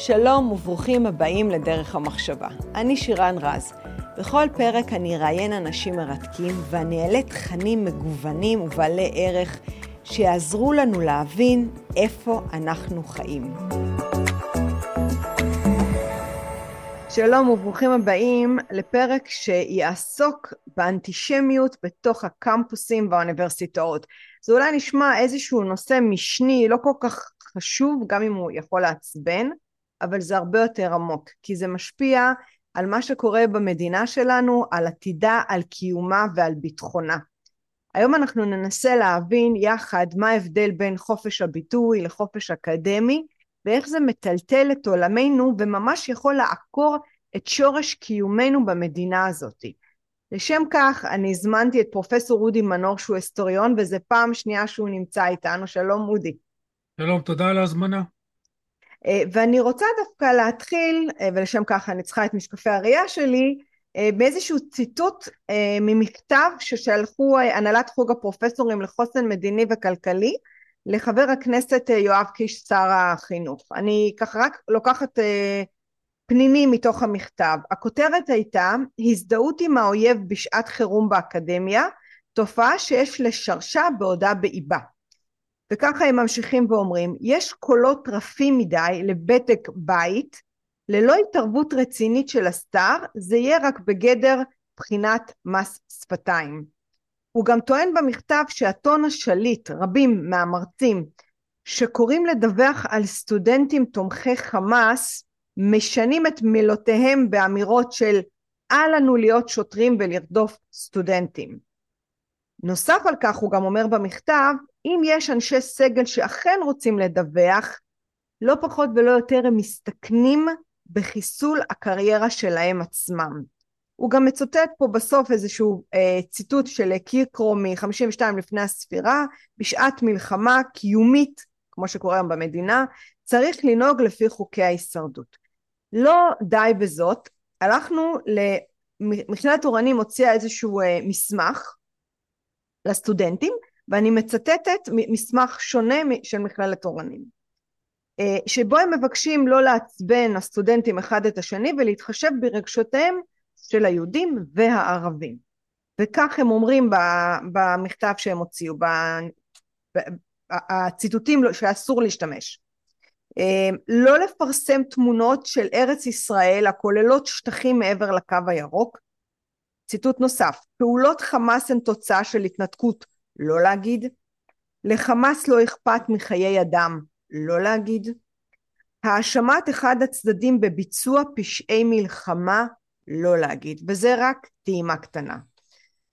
שלום וברוכים הבאים לדרך המחשבה. אני שירן רז. בכל פרק אני אראיין אנשים מרתקים ואני אעלה תכנים מגוונים ובעלי ערך שיעזרו לנו להבין איפה אנחנו חיים. שלום וברוכים הבאים לפרק שיעסוק באנטישמיות בתוך הקמפוסים והאוניברסיטאות. זה אולי נשמע איזשהו נושא משני, לא כל כך חשוב, גם אם הוא יכול לעצבן, אבל זה הרבה יותר עמוק, כי זה משפיע על מה שקורה במדינה שלנו, על עתידה, על קיומה ועל ביטחונה. היום אנחנו ננסה להבין יחד מה ההבדל בין חופש הביטוי לחופש אקדמי, ואיך זה מטלטל את עולמנו וממש יכול לעקור את שורש קיומנו במדינה הזאת. לשם כך אני הזמנתי את פרופסור אודי מנור שהוא היסטוריון וזו פעם שנייה שהוא נמצא איתנו, שלום אודי. שלום, תודה על ההזמנה. אה, ואני רוצה דווקא להתחיל, אה, ולשם כך אני צריכה את משקפי הראייה שלי, אה, באיזשהו ציטוט ממכתב ששלחו הנהלת חוג הפרופסורים לחוסן מדיני וכלכלי לחבר הכנסת יואב קיש שר החינוך. אני ככה רק לוקחת פנימי מתוך המכתב. הכותרת הייתה הזדהות עם האויב בשעת חירום באקדמיה, תופעה שיש לשרשה בעודה באיבה. וככה הם ממשיכים ואומרים, יש קולות רפים מדי לבדק בית, ללא התערבות רצינית של הסטאר, זה יהיה רק בגדר בחינת מס שפתיים. הוא גם טוען במכתב שהטון השליט, רבים מהמרצים, שקוראים לדווח על סטודנטים תומכי חמאס, משנים את מילותיהם באמירות של אל לנו להיות שוטרים ולרדוף סטודנטים. נוסף על כך הוא גם אומר במכתב אם יש אנשי סגל שאכן רוצים לדווח, לא פחות ולא יותר הם מסתכנים בחיסול הקריירה שלהם עצמם. הוא גם מצוטט פה בסוף איזשהו אה, ציטוט של קירקרו מ-52 לפני הספירה, בשעת מלחמה קיומית, כמו שקורה היום במדינה, צריך לנהוג לפי חוקי ההישרדות. לא די בזאת, הלכנו, מכללת אורנים הוציאה איזשהו אה, מסמך לסטודנטים, ואני מצטטת מסמך שונה של מכללת אורנים אה, שבו הם מבקשים לא לעצבן הסטודנטים אחד את השני ולהתחשב ברגשותיהם של היהודים והערבים. וכך הם אומרים במכתב שהם הוציאו הציטוטים לא, שאסור להשתמש. אה, לא לפרסם תמונות של ארץ ישראל הכוללות שטחים מעבר לקו הירוק. ציטוט נוסף פעולות חמאס הן תוצאה של התנתקות לא להגיד, לחמאס לא אכפת מחיי אדם, לא להגיד, האשמת אחד הצדדים בביצוע פשעי מלחמה, לא להגיד, וזה רק טעימה קטנה.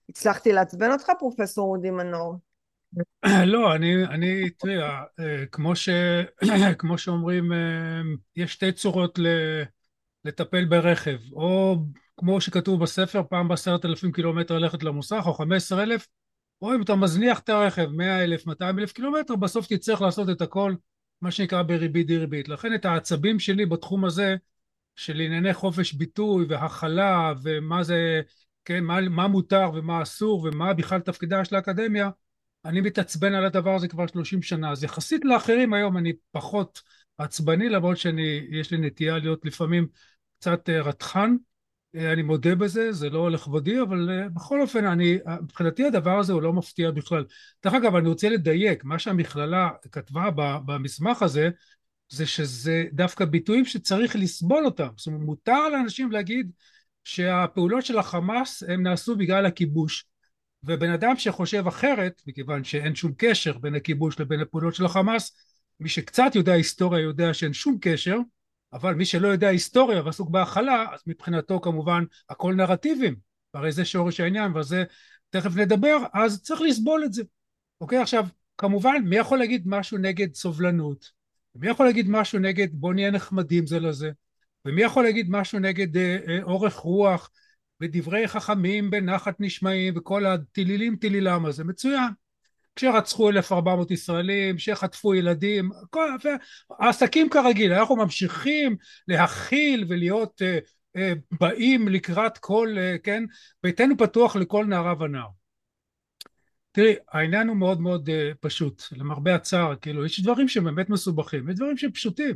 הצלחתי לעצבן אותך פרופסור אודי מנור? לא, אני, אני, תראי, אה, כמו, ש, כמו שאומרים, אה, יש שתי צורות לטפל ברכב, או כמו שכתוב בספר, פעם בעשרת אלפים קילומטר ללכת למוסך, או חמש עשרה אלף, או אם אתה מזניח את הרכב 100 אלף, 200 אלף קילומטר, בסוף תצטרך לעשות את הכל, מה שנקרא בריבית דריבית. לכן את העצבים שלי בתחום הזה, של ענייני חופש ביטוי והכלה, ומה זה, כן, מה, מה מותר ומה אסור, ומה בכלל תפקידה של האקדמיה, אני מתעצבן על הדבר הזה כבר 30 שנה. אז יחסית לאחרים היום אני פחות עצבני, למרות שיש לי נטייה להיות לפעמים קצת אה, רתחן. אה, אני מודה בזה, זה לא לכבודי, אבל אה, בכל אופן, אני, מבחינתי הדבר הזה הוא לא מפתיע בכלל. דרך אגב, אני רוצה לדייק, מה שהמכללה כתבה במסמך הזה, זה שזה דווקא ביטויים שצריך לסבול אותם. זאת אומרת, מותר לאנשים להגיד שהפעולות של החמאס הם נעשו בגלל הכיבוש. ובן אדם שחושב אחרת, מכיוון שאין שום קשר בין הכיבוש לבין הפעולות של החמאס, מי שקצת יודע היסטוריה יודע שאין שום קשר, אבל מי שלא יודע היסטוריה ועסוק בהכלה, אז מבחינתו כמובן הכל נרטיבים, והרי זה שורש העניין, ועל זה תכף נדבר, אז צריך לסבול את זה. אוקיי, עכשיו, כמובן, מי יכול להגיד משהו נגד סובלנות? מי יכול להגיד משהו נגד בוא נהיה נחמדים זה לזה? ומי יכול להגיד משהו נגד אה, אה, אורך רוח ודברי חכמים בנחת נשמעים וכל הטילילים טילילם הזה? מצוין. כשרצחו 1,400 ישראלים, שחטפו ילדים, כל, העסקים כרגיל, אנחנו ממשיכים להכיל ולהיות uh, uh, באים לקראת כל, uh, כן, ביתנו פתוח לכל נערה ונער. תראי, העניין הוא מאוד מאוד uh, פשוט, למרבה הצער, כאילו, יש דברים שהם באמת מסובכים, יש דברים שהם פשוטים.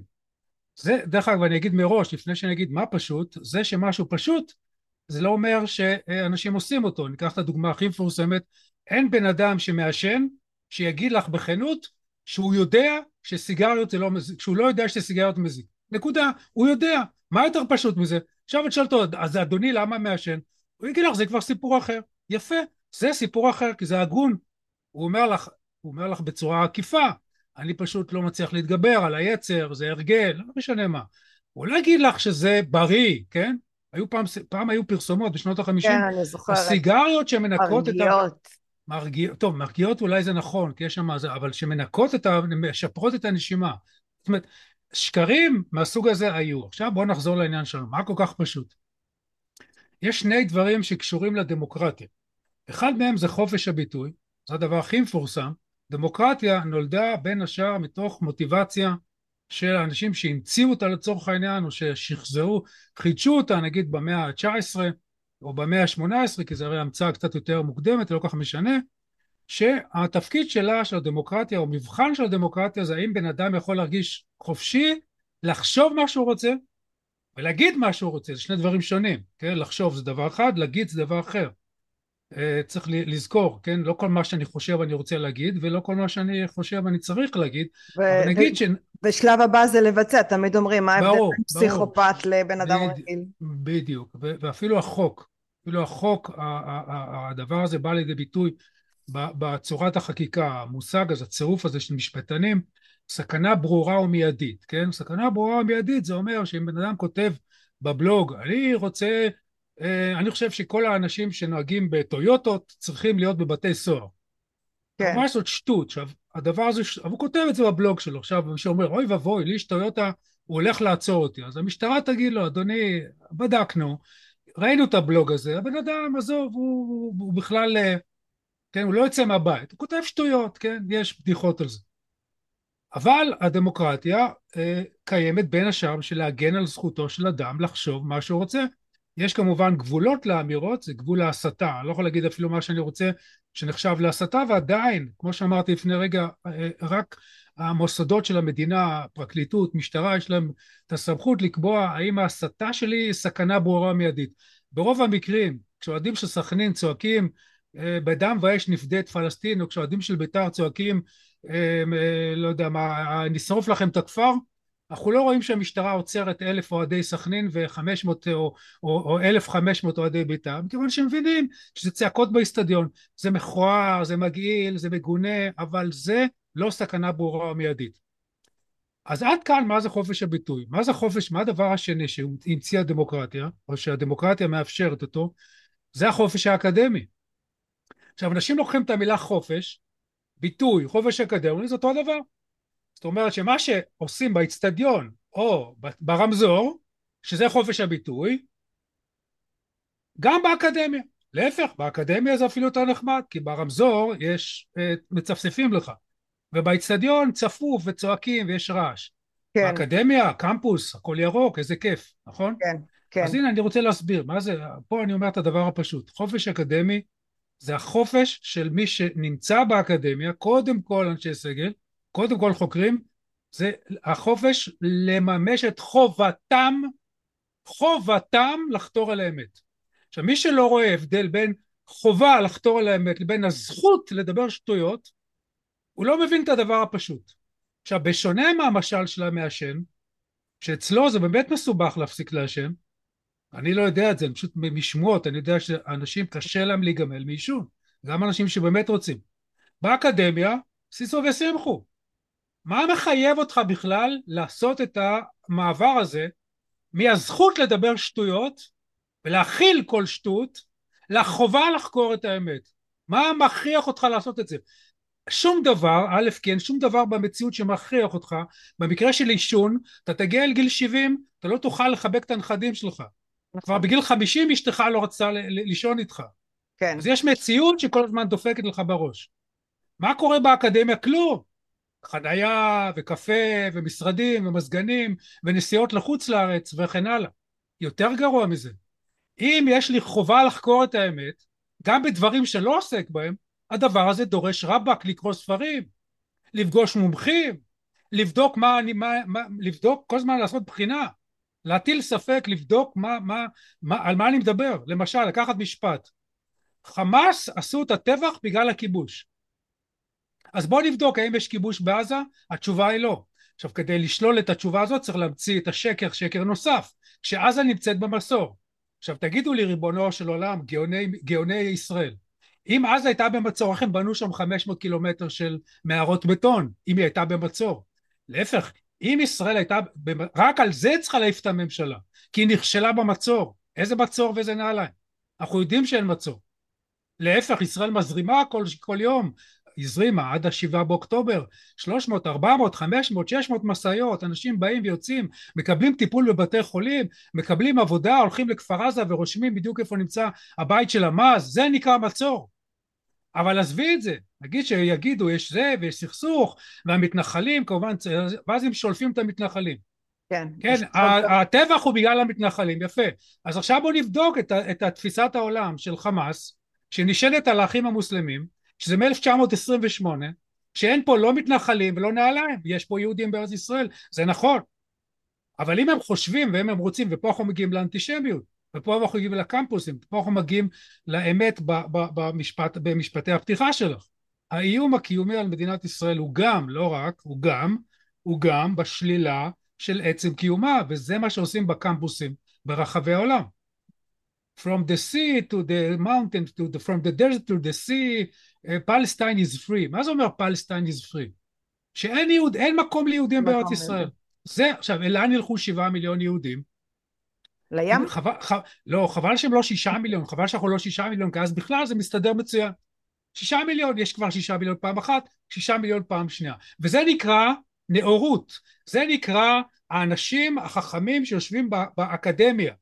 זה, דרך אגב, אני אגיד מראש, לפני שאני אגיד מה פשוט, זה שמשהו פשוט, זה לא אומר שאנשים עושים אותו. ניקח את הדוגמה הכי מפורסמת, אין בן אדם שמעשן, שיגיד לך בכנות, שהוא יודע שסיגריות זה לא מזיק, שהוא לא יודע שסיגריות מזיק. נקודה. הוא יודע. מה יותר פשוט מזה? עכשיו את שואלת אותו, אז אדוני למה מעשן? הוא יגיד לך, זה כבר סיפור אחר. יפה, זה סיפור אחר, כי זה הגון. הוא אומר לך, הוא אומר לך בצורה עקיפה, אני פשוט לא מצליח להתגבר על היצר, זה הרגל, לא משנה מה. הוא לא יגיד לך שזה בריא, כן? היו פעם, פעם היו פרסומות בשנות החמישים, כן, אני זוכרת. הסיגריות שמנקות את ה... מרגיעות. מרגיע, טוב, מרגיעות אולי זה נכון, כי יש שם אבל שמנקות את ה... משפרות את הנשימה. זאת אומרת, שקרים מהסוג הזה היו. עכשיו בואו נחזור לעניין שלנו, מה כל כך פשוט? יש שני דברים שקשורים לדמוקרטיה. אחד מהם זה חופש הביטוי, זה הדבר הכי מפורסם. דמוקרטיה נולדה בין השאר מתוך מוטיבציה של האנשים שהמציאו אותה לצורך העניין, או ששחזרו, חידשו אותה נגיד במאה ה-19 או במאה ה-18, כי זו הרי המצאה קצת יותר מוקדמת, לא כל כך משנה, שהתפקיד שלה, של הדמוקרטיה, או מבחן של הדמוקרטיה, זה האם בן אדם יכול להרגיש חופשי, לחשוב מה שהוא רוצה, ולהגיד מה שהוא רוצה, זה שני דברים שונים, כן? לחשוב זה דבר אחד, להגיד זה דבר אחר. אה, צריך לזכור, כן? לא כל מה שאני חושב אני רוצה להגיד, ולא כל מה שאני חושב אני צריך להגיד, ו- אבל נגיד ש... ושלב הבא זה לבצע, תמיד אומרים, מה ההבדל בין. פסיכופת לבן אדם בד- רגיל? בדיוק, ו- ואפילו החוק, אפילו החוק, ה- ה- ה- הדבר הזה בא לידי ביטוי בצורת החקיקה, המושג הזה, הצירוף הזה של משפטנים, סכנה ברורה ומיידית, כן? סכנה ברורה ומיידית זה אומר שאם בן אדם כותב בבלוג, אני רוצה, אני חושב שכל האנשים שנוהגים בטויוטות צריכים להיות בבתי סוהר. כן, ממש זאת שטות. עכשיו, הדבר הזה, הוא כותב את זה בבלוג שלו. עכשיו, מישהו אומר, אוי ואבוי, לי יש טויוטה, הוא הולך לעצור אותי. אז המשטרה תגיד לו, אדוני, בדקנו, ראינו את הבלוג הזה, הבן אדם, עזוב, הוא, הוא, הוא בכלל, אה, כן, הוא לא יוצא מהבית, הוא כותב שטויות, כן, יש בדיחות על זה. אבל הדמוקרטיה אה, קיימת בין השאר בשביל להגן על זכותו של אדם לחשוב מה שהוא רוצה. יש כמובן גבולות לאמירות, זה גבול ההסתה, אני לא יכול להגיד אפילו מה שאני רוצה שנחשב להסתה, ועדיין, כמו שאמרתי לפני רגע, אה, רק המוסדות של המדינה, פרקליטות, משטרה, יש להם את הסמכות לקבוע האם ההסתה שלי היא סכנה ברורה מיידית. ברוב המקרים, כשאוהדים של סכנין צועקים אה, בדם ואש נפדה את פלסטין, או כשאוהדים של בית"ר צועקים אה, לא יודע מה, נשרוף לכם את הכפר, אנחנו לא רואים שהמשטרה עוצרת אלף אוהדי סכנין וחמש מאות או, אלף חמש מאות אוהדי בית"ר, מכיוון שהם מבינים שזה צעקות באיצטדיון, זה מכוער, זה מגעיל, זה מגונה, אבל זה לא סכנה ברורה ומיידית. אז עד כאן מה זה חופש הביטוי? מה זה חופש, מה הדבר השני שהמציאה הדמוקרטיה, או שהדמוקרטיה מאפשרת אותו? זה החופש האקדמי. עכשיו אנשים לוקחים את המילה חופש, ביטוי, חופש אקדמי, זה אותו דבר. זאת אומרת שמה שעושים באיצטדיון או ברמזור, שזה חופש הביטוי, גם באקדמיה. להפך, באקדמיה זה אפילו יותר נחמד, כי ברמזור יש, אה, מצפצפים לך, ובאיצטדיון צפוף וצועקים ויש רעש. כן, באקדמיה, קמפוס, הכל ירוק, איזה כיף, נכון? כן, כן, אז הנה אני רוצה להסביר, מה זה, פה אני אומר את הדבר הפשוט, חופש אקדמי זה החופש של מי שנמצא באקדמיה, קודם כל אנשי סגל, קודם כל חוקרים, זה החופש לממש את חובתם, חובתם לחתור אל האמת. עכשיו מי שלא רואה הבדל בין חובה לחתור אל האמת לבין הזכות לדבר שטויות, הוא לא מבין את הדבר הפשוט. עכשיו בשונה מהמשל של המעשן, שאצלו זה באמת מסובך להפסיק לעשן, אני לא יודע את זה, פשוט משמועות, אני יודע שאנשים קשה להם להיגמל מעישון, גם אנשים שבאמת רוצים. באקדמיה, סיסו ושמחו. מה מחייב אותך בכלל לעשות את המעבר הזה מהזכות לדבר שטויות ולהכיל כל שטות לחובה לחקור את האמת? מה מכריח אותך לעשות את זה? שום דבר, א' כן, שום דבר במציאות שמכריח אותך, במקרה של עישון, אתה תגיע אל גיל 70, אתה לא תוכל לחבק את הנכדים שלך. כבר בגיל 50 אשתך לא רצתה לישון איתך. כן, אז יש מציאות שכל הזמן דופקת לך בראש. מה קורה באקדמיה? כלום. חנייה וקפה ומשרדים ומזגנים ונסיעות לחוץ לארץ וכן הלאה. יותר גרוע מזה. אם יש לי חובה לחקור את האמת, גם בדברים שלא עוסק בהם, הדבר הזה דורש רבאק לקרוא ספרים, לפגוש מומחים, לבדוק מה אני, מה, מה, לבדוק, כל הזמן לעשות בחינה, להטיל ספק, לבדוק מה, מה, מה, על מה אני מדבר, למשל, לקחת משפט, חמאס עשו את הטבח בגלל הכיבוש. אז בואו נבדוק האם יש כיבוש בעזה, התשובה היא לא. עכשיו כדי לשלול את התשובה הזאת צריך להמציא את השקר, שקר נוסף, שעזה נמצאת במסור. עכשיו תגידו לי ריבונו של עולם, גאוני, גאוני ישראל, אם עזה הייתה במצור, איך הם בנו שם 500 קילומטר של מערות בטון, אם היא הייתה במצור? להפך, אם ישראל הייתה, רק על זה צריכה להעיף את הממשלה, כי היא נכשלה במצור. איזה מצור ואיזה נעליים? אנחנו יודעים שאין מצור. להפך, ישראל מזרימה כל, כל יום, הזרימה עד השבעה באוקטובר, 300, 400, 500, 600 משאיות, אנשים באים ויוצאים, מקבלים טיפול בבתי חולים, מקבלים עבודה, הולכים לכפר עזה ורושמים בדיוק איפה נמצא הבית של המאז, זה נקרא מצור. אבל עזבי את זה, נגיד שיגידו יש זה ויש סכסוך והמתנחלים כמובן, ואז הם שולפים את המתנחלים. כן. כן, הטבח הוא בגלל המתנחלים, יפה. אז עכשיו בואו נבדוק את, את תפיסת העולם של חמאס, שנשענת על האחים המוסלמים, שזה מ-1928, שאין פה לא מתנחלים ולא נעליים, יש פה יהודים בארץ ישראל, זה נכון. אבל אם הם חושבים ואם הם רוצים, ופה אנחנו מגיעים לאנטישמיות, ופה אנחנו מגיעים לקמפוסים, פה אנחנו מגיעים לאמת במשפט, במשפטי הפתיחה שלך. האיום הקיומי על מדינת ישראל הוא גם, לא רק, הוא גם, הוא גם בשלילה של עצם קיומה, וזה מה שעושים בקמפוסים ברחבי העולם. From the sea to the mountain, to the, from the desert to the sea, uh, Palestine is free. מה זה אומר Palestine is free? שאין יהוד, אין מקום ליהודים בארץ ישראל. זה, עכשיו, לאן ילכו שבעה מיליון יהודים? לים? חבל, חבל, לא, חבל שהם לא שישה מיליון, חבל שאנחנו לא שישה מיליון, כי אז בכלל זה מסתדר מצוין. שישה מיליון, יש כבר שישה מיליון פעם אחת, שישה מיליון פעם שנייה. וזה נקרא נאורות, זה נקרא האנשים החכמים שיושבים באקדמיה,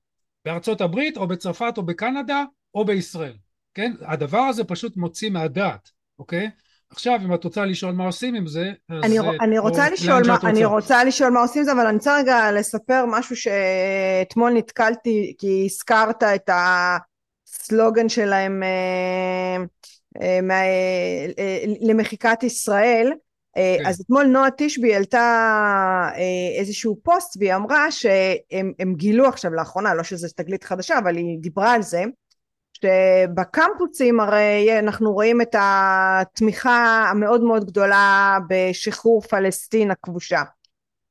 בארצות הברית או בצרפת או בקנדה או בישראל, כן? הדבר הזה פשוט מוציא מהדעת, אוקיי? עכשיו אם את רוצה לשאול מה עושים עם זה אז אני, אני רוצה לשאול מה, רוצה. אני רוצה לשאול מה עושים עם זה אבל אני רוצה רגע לספר משהו שאתמול נתקלתי כי הזכרת את הסלוגן שלהם אה, אה, מה, אה, למחיקת ישראל כן. אז אתמול נועה תשבי העלתה איזשהו פוסט והיא אמרה שהם גילו עכשיו לאחרונה לא שזה תגלית חדשה אבל היא דיברה על זה שבקמפוסים הרי אנחנו רואים את התמיכה המאוד מאוד גדולה בשחרור פלסטין הכבושה.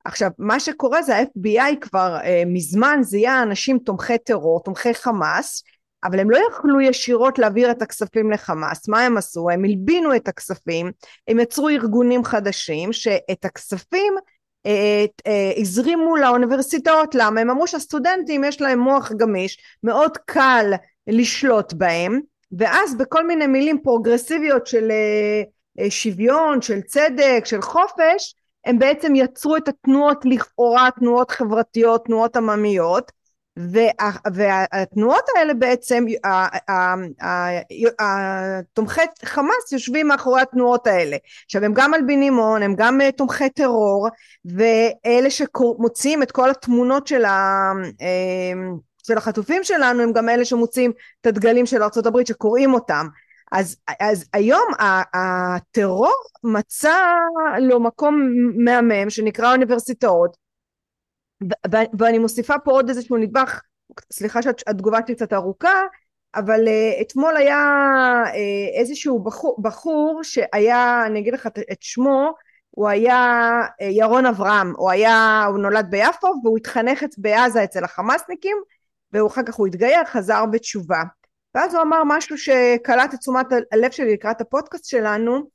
עכשיו מה שקורה זה ה-FBI כבר אה, מזמן זיהה אנשים תומכי טרור, תומכי חמאס, אבל הם לא יכלו ישירות להעביר את הכספים לחמאס, מה הם עשו? הם הלבינו את הכספים, הם יצרו ארגונים חדשים שאת הכספים אה, אה, הזרימו לאוניברסיטאות, למה? הם אמרו שהסטודנטים יש להם מוח גמיש, מאוד קל לשלוט בהם ואז בכל מיני מילים פרוגרסיביות של אה, אה, שוויון, של צדק, של חופש הם בעצם יצרו את התנועות לכאורה תנועות חברתיות, תנועות עממיות וה, והתנועות האלה בעצם תומכי חמאס יושבים מאחורי התנועות האלה. עכשיו הם גם מלבינים הון הם גם אה, תומכי טרור ואלה שמוציאים את כל התמונות של ה... של החטופים שלנו הם גם אלה שמוצאים את הדגלים של ארה"ב שקוראים אותם. אז, אז היום הטרור מצא לו מקום מהמם שנקרא אוניברסיטאות ואני מוסיפה פה עוד איזשהו נדבך סליחה שהתגובה שלי קצת ארוכה אבל uh, אתמול היה uh, איזשהו בחור, בחור שהיה אני אגיד לך את שמו הוא היה uh, ירון אברהם הוא היה הוא נולד ביפו והוא התחנך בעזה אצל החמאסניקים ואחר כך הוא התגייר, חזר בתשובה. ואז הוא אמר משהו שקלט את תשומת הלב שלי לקראת הפודקאסט שלנו,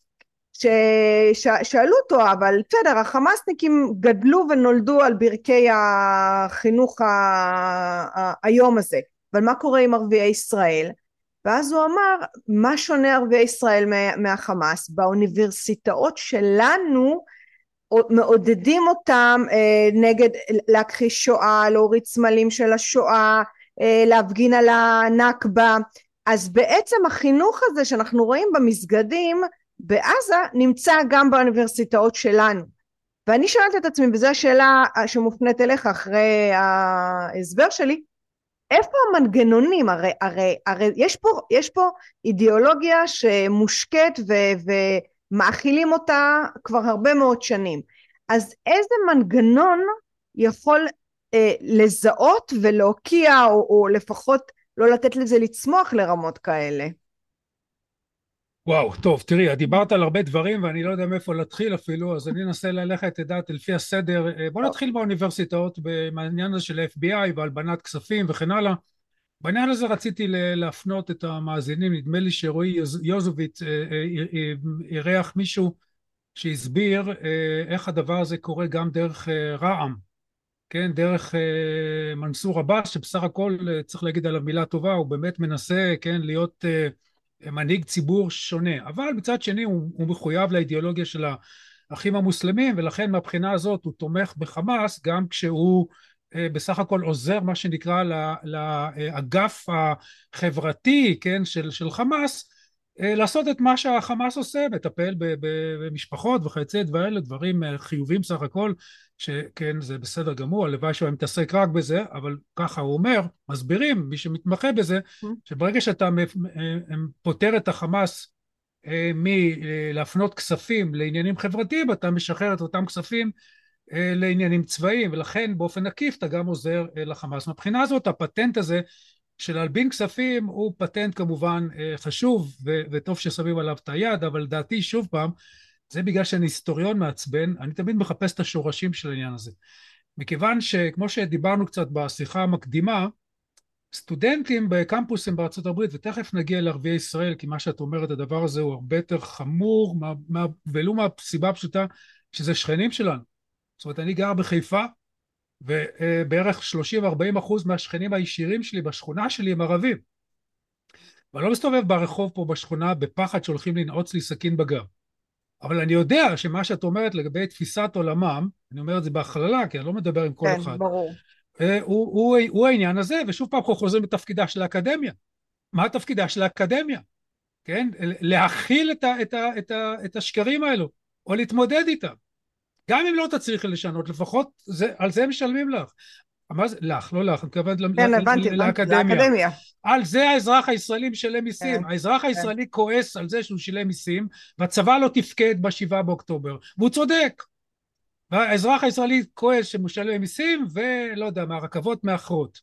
ששאלו אותו, אבל בסדר, החמאסניקים גדלו ונולדו על ברכי החינוך היום הזה, אבל מה קורה עם ערביי ישראל? ואז הוא אמר, מה שונה ערביי ישראל מהחמאס? באוניברסיטאות שלנו מעודדים אותם אה, נגד להכחיש שואה, להוריד סמלים של השואה, אה, להפגין על הנכבה, אז בעצם החינוך הזה שאנחנו רואים במסגדים בעזה נמצא גם באוניברסיטאות שלנו. ואני שואלת את עצמי, וזו השאלה שמופנית אליך אחרי ההסבר שלי, איפה המנגנונים? הרי, הרי, הרי יש, פה, יש פה אידיאולוגיה שמושקית ו, ו, מאכילים אותה כבר הרבה מאוד שנים. אז איזה מנגנון יכול אה, לזהות ולהוקיע, או, או לפחות לא לתת לזה לצמוח לרמות כאלה? וואו, טוב, תראי, דיברת על הרבה דברים ואני לא יודע מאיפה להתחיל אפילו, אז אני אנסה ללכת, את לפי הסדר. אה, בוא נתחיל באוניברסיטאות, בעניין הזה של ה-FBI והלבנת כספים וכן הלאה. בעניין הזה רציתי להפנות את המאזינים, נדמה לי שרועי יוזוביץ אה, אה, אירח מישהו שהסביר איך הדבר הזה קורה גם דרך רע"מ, כן, דרך מנסור עבאס, שבסך הכל צריך להגיד עליו מילה טובה, הוא באמת מנסה, כן, להיות מנהיג ציבור שונה, אבל מצד שני הוא, הוא מחויב לאידיאולוגיה של האחים המוסלמים ולכן מהבחינה הזאת הוא תומך בחמאס גם כשהוא אה, בסך הכל עוזר מה שנקרא לאגף החברתי כן, של, של חמאס אה, לעשות את מה שהחמאס עושה, מטפל במשפחות וכיוצא דברים, דברים אה, חיובים סך הכל, שכן זה בסדר גמור, הלוואי שהוא מתעסק רק בזה, אבל ככה הוא אומר, מסבירים, מי שמתמחה בזה, mm-hmm. שברגע שאתה פותר את החמאס מלהפנות כספים לעניינים חברתיים, אתה משחרר את אותם כספים לעניינים צבאיים, ולכן באופן עקיף אתה גם עוזר לחמאס. מבחינה הזאת הפטנט הזה של להלבין כספים הוא פטנט כמובן אה, חשוב וטוב ששמים עליו את היד, אבל לדעתי שוב פעם, זה בגלל שאני היסטוריון מעצבן, אני תמיד מחפש את השורשים של העניין הזה. מכיוון שכמו שדיברנו קצת בשיחה המקדימה, סטודנטים בקמפוסים בארצות הברית, ותכף נגיע לערביי ישראל, כי מה שאת אומרת, הדבר הזה הוא הרבה יותר חמור, מה, מה, ולו מהסיבה הפשוטה שזה שכנים שלנו. זאת אומרת, אני גר בחיפה, ובערך 30-40 אחוז מהשכנים הישירים שלי בשכונה שלי הם ערבים. ואני לא מסתובב ברחוב פה בשכונה בפחד שהולכים לנעוץ לי סכין בגב. אבל אני יודע שמה שאת אומרת לגבי תפיסת עולמם, אני אומר את זה בהכללה, כי אני לא מדבר עם כל כן, אחד. כן, ברור. אה, הוא, הוא, הוא העניין הזה, ושוב פעם אנחנו חוזרים לתפקידה של האקדמיה. מה תפקידה של האקדמיה? כן? להכיל את, ה, את, ה, את, ה, את השקרים האלו, או להתמודד איתם. גם אם לא תצליחי לשנות, לפחות זה, על זה משלמים לך. מה זה? לך, לא לך, אני מתכוון כן, לאקדמיה. על זה האזרח הישראלי משלם מיסים. כן, האזרח כן. הישראלי כועס על זה שהוא שילם מיסים, והצבא לא תפקד בשבעה באוקטובר, והוא צודק. והאזרח הישראלי כועס שהוא משלם מיסים, ולא יודע, מהרכבות מאחרות.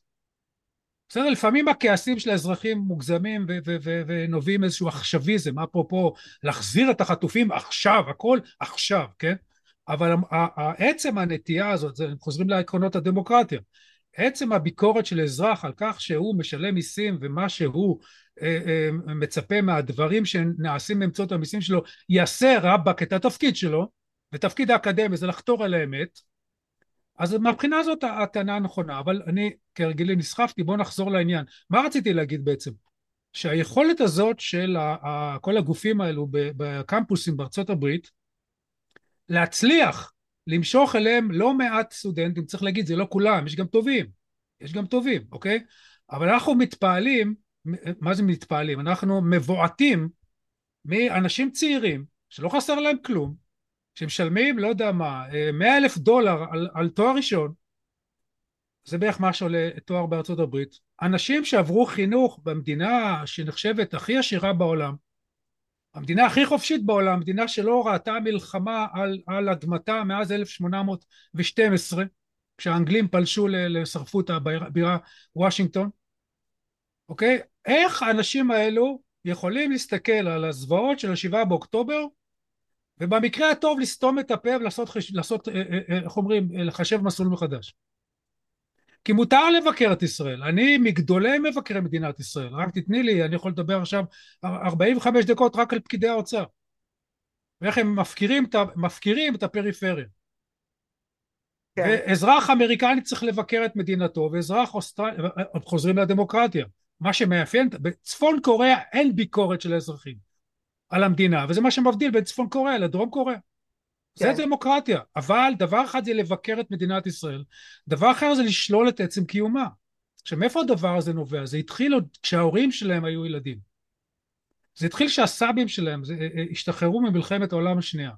בסדר, לפעמים הכעסים של האזרחים מוגזמים ונובעים איזשהו עכשוויזם, אפרופו להחזיר את החטופים עכשיו, הכל עכשיו, כן? אבל עצם הנטייה הזאת, זה, חוזרים לעקרונות הדמוקרטיה, עצם הביקורת של אזרח על כך שהוא משלם מיסים ומה שהוא אה, אה, מצפה מהדברים שנעשים באמצעות המיסים שלו יעשה רבאק את התפקיד שלו ותפקיד האקדמי זה לחתור על האמת אז מהבחינה הזאת הטענה נכונה. אבל אני כהרגלי נסחפתי בוא נחזור לעניין. מה רציתי להגיד בעצם? שהיכולת הזאת של כל הגופים האלו בקמפוסים בארצות הברית להצליח למשוך אליהם לא מעט סטודנטים, צריך להגיד, זה לא כולם, יש גם טובים, יש גם טובים, אוקיי? אבל אנחנו מתפעלים, מה זה מתפעלים? אנחנו מבועטים מאנשים צעירים, שלא חסר להם כלום, שמשלמים, לא יודע מה, מאה אלף דולר על, על תואר ראשון, זה בערך מה שעולה תואר בארצות הברית, אנשים שעברו חינוך במדינה שנחשבת הכי עשירה בעולם, המדינה הכי חופשית בעולם, מדינה שלא ראתה מלחמה על, על אדמתה מאז 1812, כשהאנגלים פלשו, לשרפו את הבירה וושינגטון, אוקיי? איך האנשים האלו יכולים להסתכל על הזוועות של השבעה באוקטובר ובמקרה הטוב לסתום את הפה ולעשות, לעשות, אה, אה, אה, איך אומרים, לחשב מסלול מחדש. כי מותר לבקר את ישראל, אני מגדולי מבקרי מדינת ישראל, רק תתני לי, אני יכול לדבר עכשיו 45 דקות רק על פקידי האוצר, ואיך הם מפקירים, מפקירים את הפריפריה. כן. ואזרח אמריקני צריך לבקר את מדינתו, ואזרח אוסטרלי, חוזרים לדמוקרטיה, מה שמאפיין, בצפון קוריאה אין ביקורת של האזרחים על המדינה, וזה מה שמבדיל בין צפון קוריאה לדרום קוריאה. כן. זה דמוקרטיה, אבל דבר אחד זה לבקר את מדינת ישראל, דבר אחר זה לשלול את עצם קיומה. עכשיו מאיפה הדבר הזה נובע? זה התחיל עוד כשההורים שלהם היו ילדים. זה התחיל כשהסבים שלהם זה, אה, אה, השתחררו ממלחמת העולם השנייה.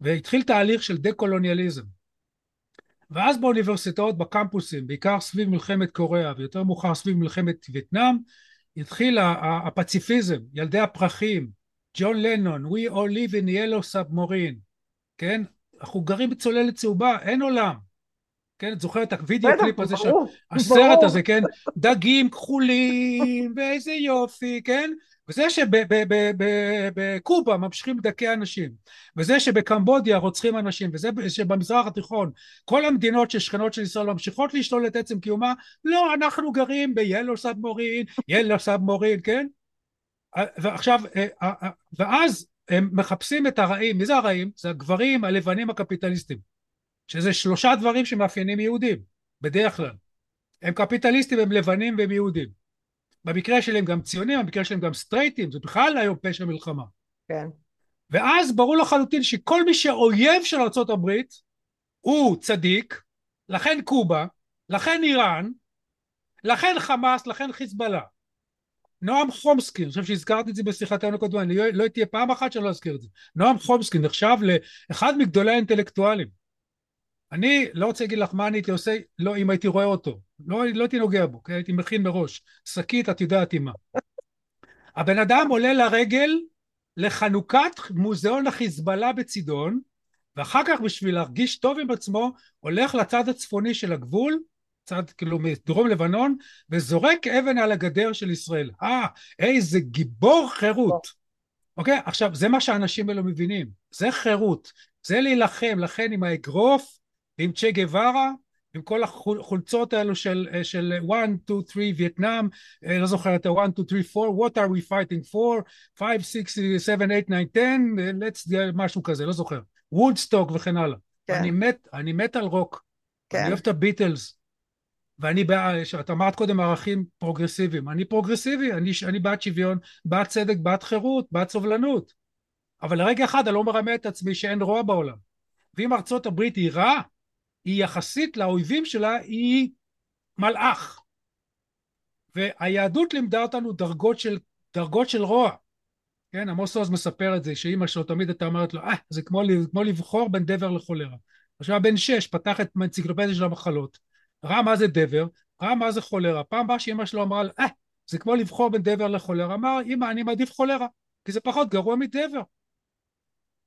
והתחיל תהליך של דה-קולוניאליזם. ואז באוניברסיטאות, בקמפוסים, בעיקר סביב מלחמת קוריאה ויותר מאוחר סביב מלחמת וייטנאם, התחיל הפציפיזם, ילדי הפרחים, ג'ון לנון, We all live in yellow submarine, כן? אנחנו גרים בצוללת צהובה, אין עולם. כן, את זוכרת את הווידאו קליפ הזה, ברור, הסרט. הזה, כן, דגים כחולים, ואיזה יופי, כן? וזה שבקובה ממשיכים לדכא אנשים, וזה שבקמבודיה רוצחים אנשים, וזה שבמזרח התיכון כל המדינות ששכנות של ישראל ממשיכות לשלול את עצם קיומה, לא, אנחנו גרים ב-Yellow Submarine, Yellow Submarine, כן? ועכשיו, ואז הם מחפשים את הרעים, מי זה הרעים? זה הגברים הלבנים הקפיטליסטים, שזה שלושה דברים שמאפיינים יהודים, בדרך כלל. הם קפיטליסטים, הם לבנים והם יהודים. במקרה שלהם גם ציונים, במקרה שלהם גם סטרייטים, זה בכלל היום פשע מלחמה. כן. ואז ברור לחלוטין שכל מי שאויב של ארה"ב הוא צדיק, לכן קובה, לכן איראן, לכן חמאס, לכן חיזבאללה. נועם חומסקי, אני חושב שהזכרתי את זה בשיחתנו הקודמת, אני לא, לא תהיה פעם אחת שאני לא אזכיר את זה. נועם חומסקי נחשב לאחד מגדולי האינטלקטואלים. אני לא רוצה להגיד לך מה אני הייתי עושה לא, אם הייתי רואה אותו. לא, לא הייתי נוגע בו, כי הייתי מכין מראש. שקית, את יודעת עם מה. הבן אדם עולה לרגל לחנוכת מוזיאון החיזבאללה בצידון, ואחר כך בשביל להרגיש טוב עם עצמו, הולך לצד הצפוני של הגבול, צד כאילו מדרום לבנון, וזורק אבן על הגדר של ישראל. אה, איזה גיבור חירות. אוקיי? עכשיו, זה מה שהאנשים האלו מבינים. זה חירות. זה להילחם, לכן עם האגרוף, עם צ'ה גווארה, עם כל החולצות האלו של, של 1, 2, 3 וייטנאם, לא זוכר את ה-1, 2, 3, 4, what are we fighting for, 5, 6, 7, 8, 9, 10, let's משהו כזה, לא זוכר, וודסטוק וכן הלאה. כן. אני מת, אני מת על רוק, כן. אני אוהב את הביטלס, ואני בעד, את אמרת קודם ערכים פרוגרסיביים, אני פרוגרסיבי, אני, אני בעד שוויון, בעד צדק, בעד חירות, בעד סובלנות, אבל לרגע אחד אני לא מרמה את עצמי שאין רוע בעולם. ואם ארצות הברית היא רעה, היא יחסית לאויבים שלה היא מלאך. והיהדות לימדה אותנו דרגות של, דרגות של רוע. כן, עמוס עוז מספר את זה, שאימא שלו תמיד הייתה אומרת לו, אה, זה כמו, כמו לבחור בין דבר לחולרה. עכשיו הבן שש פתח את האנציקלופדיה של המחלות, ראה מה זה דבר, ראה מה זה חולרה. פעם הבאה שאימא שלו אמרה לו, אה, זה כמו לבחור בין דבר לחולרה, אמר, אימא, אני מעדיף חולרה, כי זה פחות גרוע מדבר.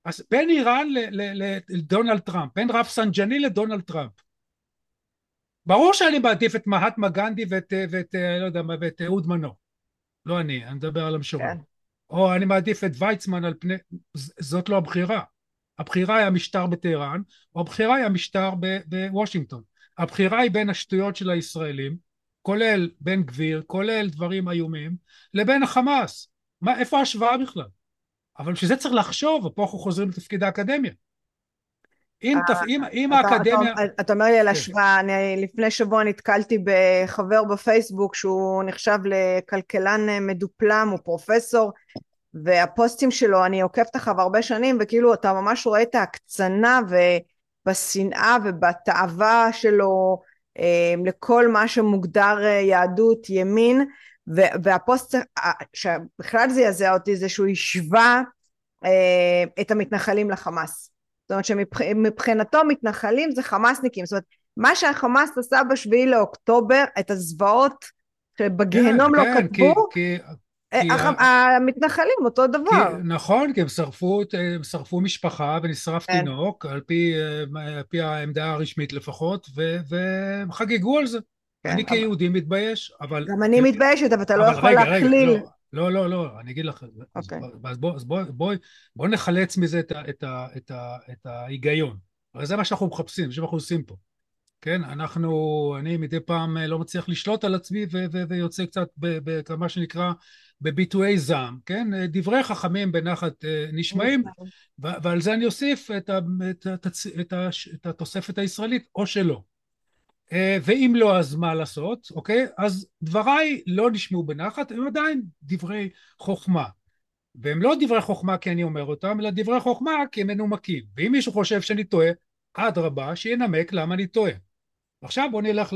אז בין איראן לדונלד טראמפ, בין רפסנג'ני לדונלד טראמפ. ברור שאני מעדיף את מהטמה גנדי ואת, ואת, לא יודע, ואת אהוד מנור. לא אני, אני מדבר על המשורר. כן. או אני מעדיף את ויצמן על פני... זאת לא הבחירה. הבחירה היא המשטר בטהרן, או הבחירה היא המשטר בוושינגטון. הבחירה היא בין השטויות של הישראלים, כולל בן גביר, כולל דברים איומים, לבין החמאס. מה, איפה ההשוואה בכלל? אבל בשביל זה צריך לחשוב, ופה אנחנו חוזרים לתפקיד האקדמיה. אם, תפ... אם, אם האקדמיה... אתה אומר לי על כן. השוואה, אני לפני שבוע נתקלתי בחבר בפייסבוק שהוא נחשב לכלכלן מדופלם, הוא פרופסור, והפוסטים שלו, אני עוקבת אחריו הרבה שנים, וכאילו אתה ממש רואה את ההקצנה ובשנאה ובתאווה שלו אה, לכל מה שמוגדר אה, יהדות ימין, והפוסט שבכלל זה יזע אותי זה שהוא השווה אה, את המתנחלים לחמאס. זאת אומרת שמבחינתו מתנחלים זה חמאסניקים. זאת אומרת, מה שהחמאס עשה בשביעי לאוקטובר, את הזוועות שבגיהנום כן, לא כן, כתבו, כי. כי המתנחלים אותו דבר. כי, נכון, כי הם שרפו, הם שרפו משפחה ונשרף כן. תינוק, על פי, אה, על פי העמדה הרשמית לפחות, והם חגגו על זה. כן, אני אבל... כיהודי מתבייש, אבל... גם אני מתביישת, אבל אתה לא יכול להכליל. רגע, לא, לא, לא, לא, אני אגיד לך. אוקיי. אז בוא, אז בוא, בוא, בוא נחלץ מזה את, ה, את, ה, את, ה, את ההיגיון. הרי זה מה שאנחנו מחפשים, זה מה שאנחנו עושים פה. כן, אנחנו, אני מדי פעם אה, לא מצליח לשלוט על עצמי ו- ו- ויוצא קצת במה שנקרא בביטויי זעם, כן? דברי חכמים בנחת אה, נשמעים, ועל זה אני אוסיף את, ה- את, ה- את, את התוספת הישראלית, או שלא. אה, ואם לא אז מה לעשות, אוקיי? אז דבריי לא נשמעו בנחת, הם עדיין דברי חוכמה. והם לא דברי חוכמה כי אני אומר אותם, אלא דברי חוכמה כי הם מנומקים. ואם מישהו חושב שאני טועה, אדרבה, שינמק למה אני טועה. עכשיו בוא נלך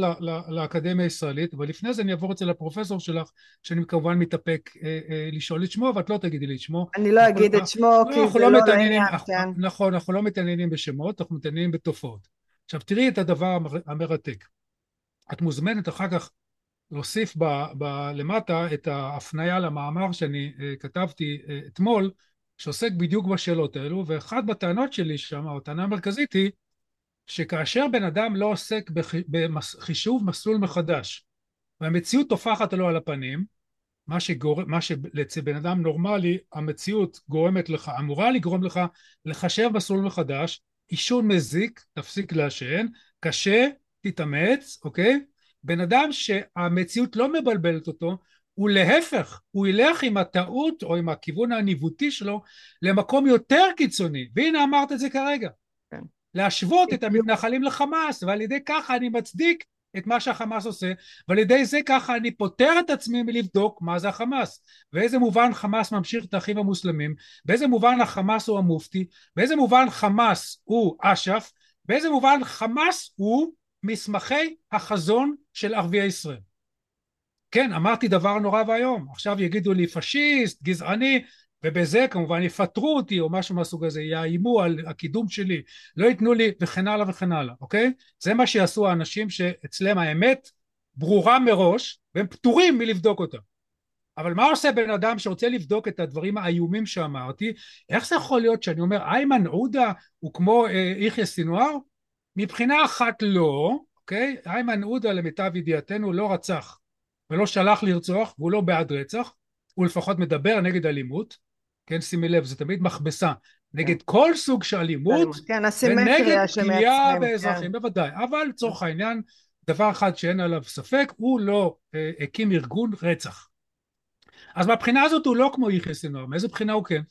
לאקדמיה הישראלית, אבל לפני זה אני אעבור אצל הפרופסור שלך, שאני כמובן מתאפק אה, אה, לשאול את שמו, ואת לא תגידי לי את שמו. אני לא אגיד את שמו, לא, כי זה לא לעניין, כן. נכון, אנחנו לא מתעניינים בשמות, אנחנו מתעניינים בתופעות. עכשיו תראי את הדבר המרתק. את מוזמנת אחר כך להוסיף ב, ב, למטה את ההפניה למאמר שאני uh, כתבתי uh, אתמול שעוסק בדיוק בשאלות האלו, ואחת בטענות שלי שם, הטענה המרכזית היא, שכאשר בן אדם לא עוסק בחישוב מסלול מחדש, והמציאות טופחת לו על הפנים, מה, שגור... מה שאצל בן אדם נורמלי המציאות גורמת לך, אמורה לגרום לך לחשב מסלול מחדש, עישון מזיק, תפסיק לעשן, קשה, תתאמץ, אוקיי? בן אדם שהמציאות לא מבלבלת אותו, הוא להפך, הוא ילך עם הטעות או עם הכיוון הניווטי שלו למקום יותר קיצוני, והנה אמרת את זה כרגע. כן. להשוות את המתנחלים לחמאס, ועל ידי ככה אני מצדיק את מה שהחמאס עושה, ועל ידי זה ככה אני פוטר את עצמי מלבדוק מה זה החמאס, באיזה מובן חמאס ממשיך את האחים המוסלמים, באיזה מובן החמאס הוא המופתי, באיזה מובן חמאס הוא אש"ף, באיזה מובן חמאס הוא מסמכי החזון של ערביי ישראל. כן, אמרתי דבר נורא ואיום, עכשיו יגידו לי פשיסט, גזעני, ובזה כמובן יפטרו אותי או משהו מהסוג הזה, יאיימו על הקידום שלי, לא ייתנו לי וכן הלאה וכן הלאה, אוקיי? זה מה שיעשו האנשים שאצלם האמת ברורה מראש והם פטורים מלבדוק אותה. אבל מה עושה בן אדם שרוצה לבדוק את הדברים האיומים שאמרתי? איך זה יכול להיות שאני אומר איימן עודה הוא כמו אה, יחיא סינואר? מבחינה אחת לא, אוקיי? איימן עודה למיטב ידיעתנו לא רצח ולא שלח לרצוח והוא לא בעד רצח הוא לפחות מדבר נגד אלימות כן שימי לב זה תמיד מכבסה נגד כן. כל סוג של אלימות כן, ונגד פגיעה באזרחים כן. בוודאי. אבל לצורך העניין דבר אחד שאין עליו ספק הוא לא אה, הקים ארגון רצח. אז מהבחינה הזאת הוא לא כמו יחיא סינואר מאיזה בחינה הוא כן?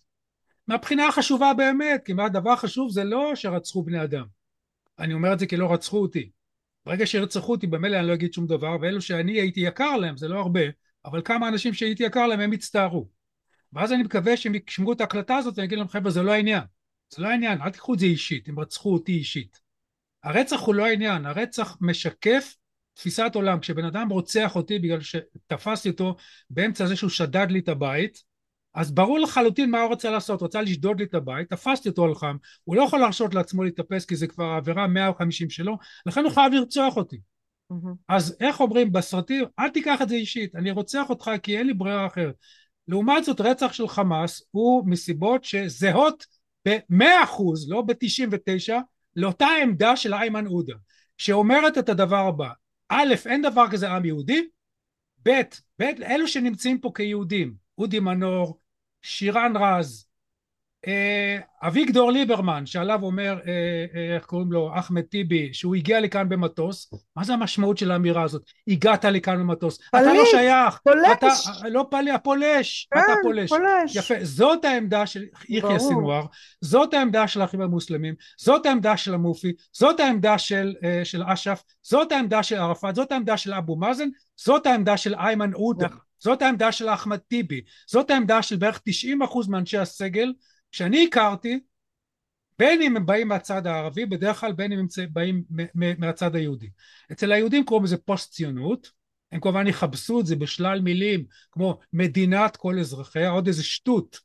מהבחינה החשובה באמת כי מה הדבר החשוב זה לא שרצחו בני אדם. אני אומר את זה כי לא רצחו אותי. ברגע שירצחו אותי במילא אני לא אגיד שום דבר ואלו שאני הייתי יקר להם זה לא הרבה אבל כמה אנשים שהייתי יקר להם הם הצטערו ואז אני מקווה שהם ישמעו את ההקלטה הזאת ואני אגיד להם חבר'ה זה לא העניין. זה לא העניין. אל תיקחו את זה אישית. הם רצחו אותי אישית. הרצח הוא לא העניין. הרצח משקף תפיסת עולם. כשבן אדם רוצח אותי בגלל שתפסתי אותו באמצע זה שהוא שדד לי את הבית אז ברור לחלוטין מה הוא רוצה לעשות, הוא רצה לשדוד לי את הבית, תפסתי אותו על חם, הוא לא יכול להרשות לעצמו להתאפס כי זה כבר עבירה 150 שלו, לכן הוא חייב לרצוח אותי. Mm-hmm. אז איך אומרים בסרטים, אל תיקח את זה אישית, אני רוצח אותך כי אין לי ברירה אחרת. לעומת זאת רצח של חמאס הוא מסיבות שזהות ב-100% לא ב-99 לאותה עמדה של איימן עודה שאומרת את הדבר הבא א' אין דבר כזה עם יהודי ב' ב' אלו שנמצאים פה כיהודים אודי מנור שירן רז אביגדור ליברמן שעליו אומר אה, אה, איך קוראים לו? אחמד טיבי שהוא הגיע לכאן במטוס. מה זה המשמעות של האמירה הזאת? הגעת לכאן במטוס. פליט, אתה לא שייך! פולש! אתה לא פליט פולש כן, אתה פולש. פולש! יפה. זאת העמדה של יחיא סינואר זאת העמדה של האחים המוסלמים. זאת העמדה של המופתי. זאת העמדה של, של אש"ף. זאת העמדה של ערפאת. זאת העמדה של אבו מאזן. זאת העמדה של איימן עודה. נכון. זאת העמדה של אחמד טיבי. זאת העמדה של בערך 90% מאנשי הסגל שאני הכרתי בין אם הם באים מהצד הערבי בדרך כלל בין אם הם באים מהצד היהודי. אצל היהודים קוראים לזה פוסט ציונות הם כמובן יכבסו את זה בשלל מילים כמו מדינת כל אזרחיה עוד איזה שטות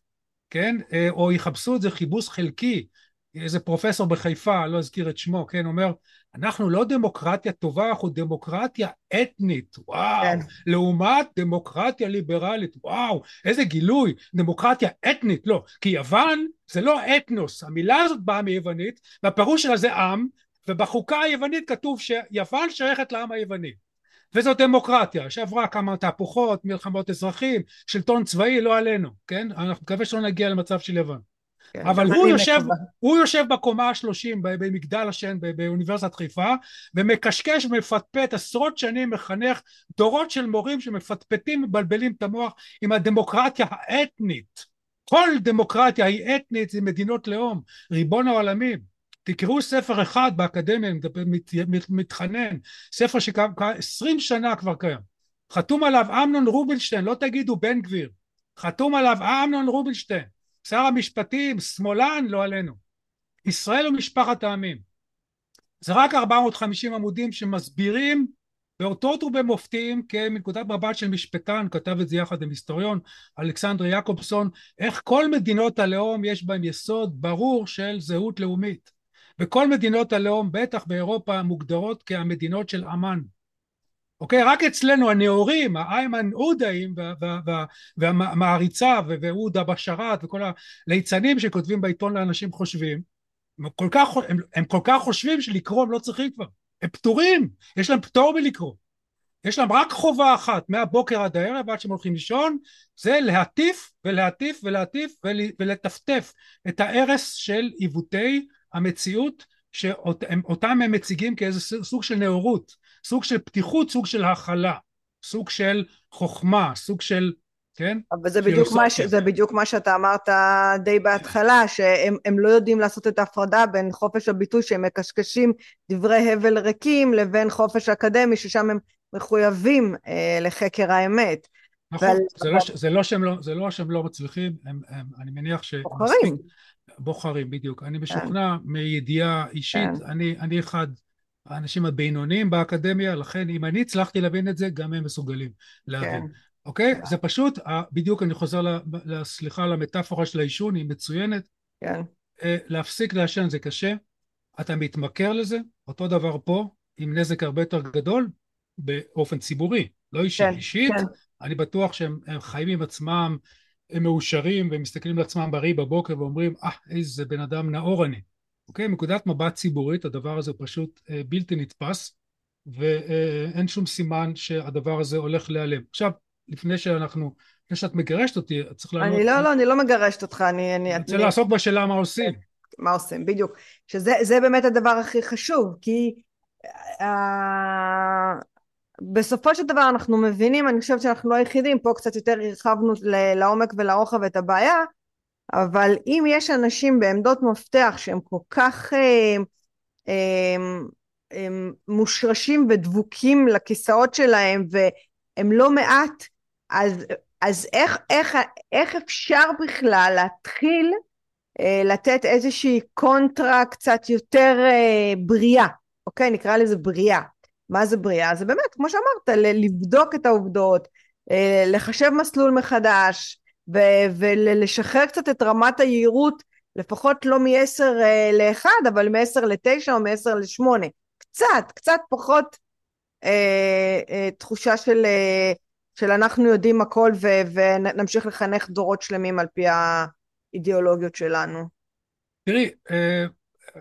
כן? אה, או יכבסו את זה חיבוס חלקי איזה פרופסור בחיפה לא אזכיר את שמו כן אומר אנחנו לא דמוקרטיה טובה אנחנו דמוקרטיה אתנית. וואו. כן. לעומת דמוקרטיה ליברלית. וואו איזה גילוי. דמוקרטיה אתנית. לא כי יוון זה לא אתנוס. המילה הזאת באה מיוונית והפירוש שלה זה עם ובחוקה היוונית כתוב שיוון שייכת לעם היווני. וזאת דמוקרטיה. שעברה כמה תהפוכות מלחמות אזרחים שלטון צבאי לא עלינו כן? אנחנו מקווה שלא נגיע למצב של יוון אבל הוא יושב, הוא יושב בקומה השלושים במגדל השן באוניברסיטת חיפה ומקשקש ומפטפט עשרות שנים מחנך דורות של מורים שמפטפטים ומבלבלים את המוח עם הדמוקרטיה האתנית. כל דמוקרטיה היא אתנית זה מדינות לאום. ריבון העולמים. תקראו ספר אחד באקדמיה מתחנן. ספר שעשרים שנה כבר קיים. חתום עליו אמנון רובינשטיין לא תגידו בן גביר. חתום עליו אמנון רובינשטיין שר המשפטים, שמאלן, לא עלינו. ישראל ומשפחת העמים. זה רק 450 עמודים שמסבירים באותות ובמופתים כמנקודת מבט של משפטן, כתב את זה יחד עם היסטוריון אלכסנדר יעקובסון, איך כל מדינות הלאום יש בהם יסוד ברור של זהות לאומית. וכל מדינות הלאום, בטח באירופה, מוגדרות כהמדינות של אמ"ן. אוקיי? רק אצלנו הנאורים, האיימן עודאים והמעריצה ועודה בשאראת וכל הליצנים שכותבים בעיתון לאנשים חושבים, הם כל כך, הם, הם כל כך חושבים שלקרוא הם לא צריכים כבר, הם פטורים, יש להם פטור מלקרוא. יש להם רק חובה אחת מהבוקר עד הערב עד שהם הולכים לישון זה להטיף ולהטיף ולהטיף ולטפטף את ההרס של עיוותי המציאות שאותם הם מציגים כאיזה סוג של נאורות סוג של פתיחות סוג של הכלה סוג של חוכמה סוג של כן? אבל זה בדיוק, מה, ש... זה בדיוק מה שאתה אמרת די בהתחלה, שהם לא יודעים לעשות את ההפרדה בין חופש הביטוי שהם מקשקשים דברי הבל ריקים לבין חופש אקדמי ששם הם מחויבים אה, לחקר האמת. נכון, ועל... זה, לא, זה, לא שהם לא, זה לא שהם לא מצליחים, הם, הם, אני מניח ש... בוחרים. בוחרים, בדיוק. אני משוכנע כן. מידיעה אישית, כן. אני, אני אחד האנשים הבינוניים באקדמיה, לכן אם אני הצלחתי להבין את זה, גם הם מסוגלים להבין. כן. אוקיי? זה פשוט, בדיוק אני חוזר, סליחה על המטאפורה של העישון, היא מצוינת. כן. אה, להפסיק לעשן זה קשה, אתה מתמכר לזה, אותו דבר פה, עם נזק הרבה יותר גדול, באופן ציבורי, לא. כן, אישית, כן. אני בטוח שהם חיים עם עצמם, הם מאושרים והם מסתכלים על עצמם בריא בבוקר ואומרים, אה, ah, איזה בן אדם נאור אני. אוקיי? מנקודת מבט ציבורית, הדבר הזה פשוט אה, בלתי נתפס, ואין שום סימן שהדבר הזה הולך להיעלם. עכשיו, לפני שאנחנו, לפני שאת מגרשת אותי, צריך לענות... אני לא, לא, אני לא מגרשת אותך, אני... אני רוצה אני... לעסוק בשאלה מה עושים. מה עושים, בדיוק. שזה באמת הדבר הכי חשוב, כי... Uh, בסופו של דבר אנחנו מבינים, אני חושבת שאנחנו לא היחידים, פה קצת יותר הרחבנו לעומק ולרוחב את הבעיה, אבל אם יש אנשים בעמדות מפתח שהם כל כך אה, אה, אה, מושרשים ודבוקים לכיסאות שלהם והם לא מעט, אז, אז איך, איך, איך אפשר בכלל להתחיל אה, לתת איזושהי קונטרה קצת יותר אה, בריאה, אוקיי? נקרא לזה בריאה. מה זה בריאה? זה באמת, כמו שאמרת, לבדוק את העובדות, אה, לחשב מסלול מחדש, ולשחרר קצת את רמת היהירות, לפחות לא מ-10 אה, ל-1, אבל מ-10 ל-9 או מ-10 ל-8. קצת, קצת פחות אה, אה, תחושה של, אה, של אנחנו יודעים הכל ונמשיך לחנך דורות שלמים על פי האידיאולוגיות שלנו. תראי, אה,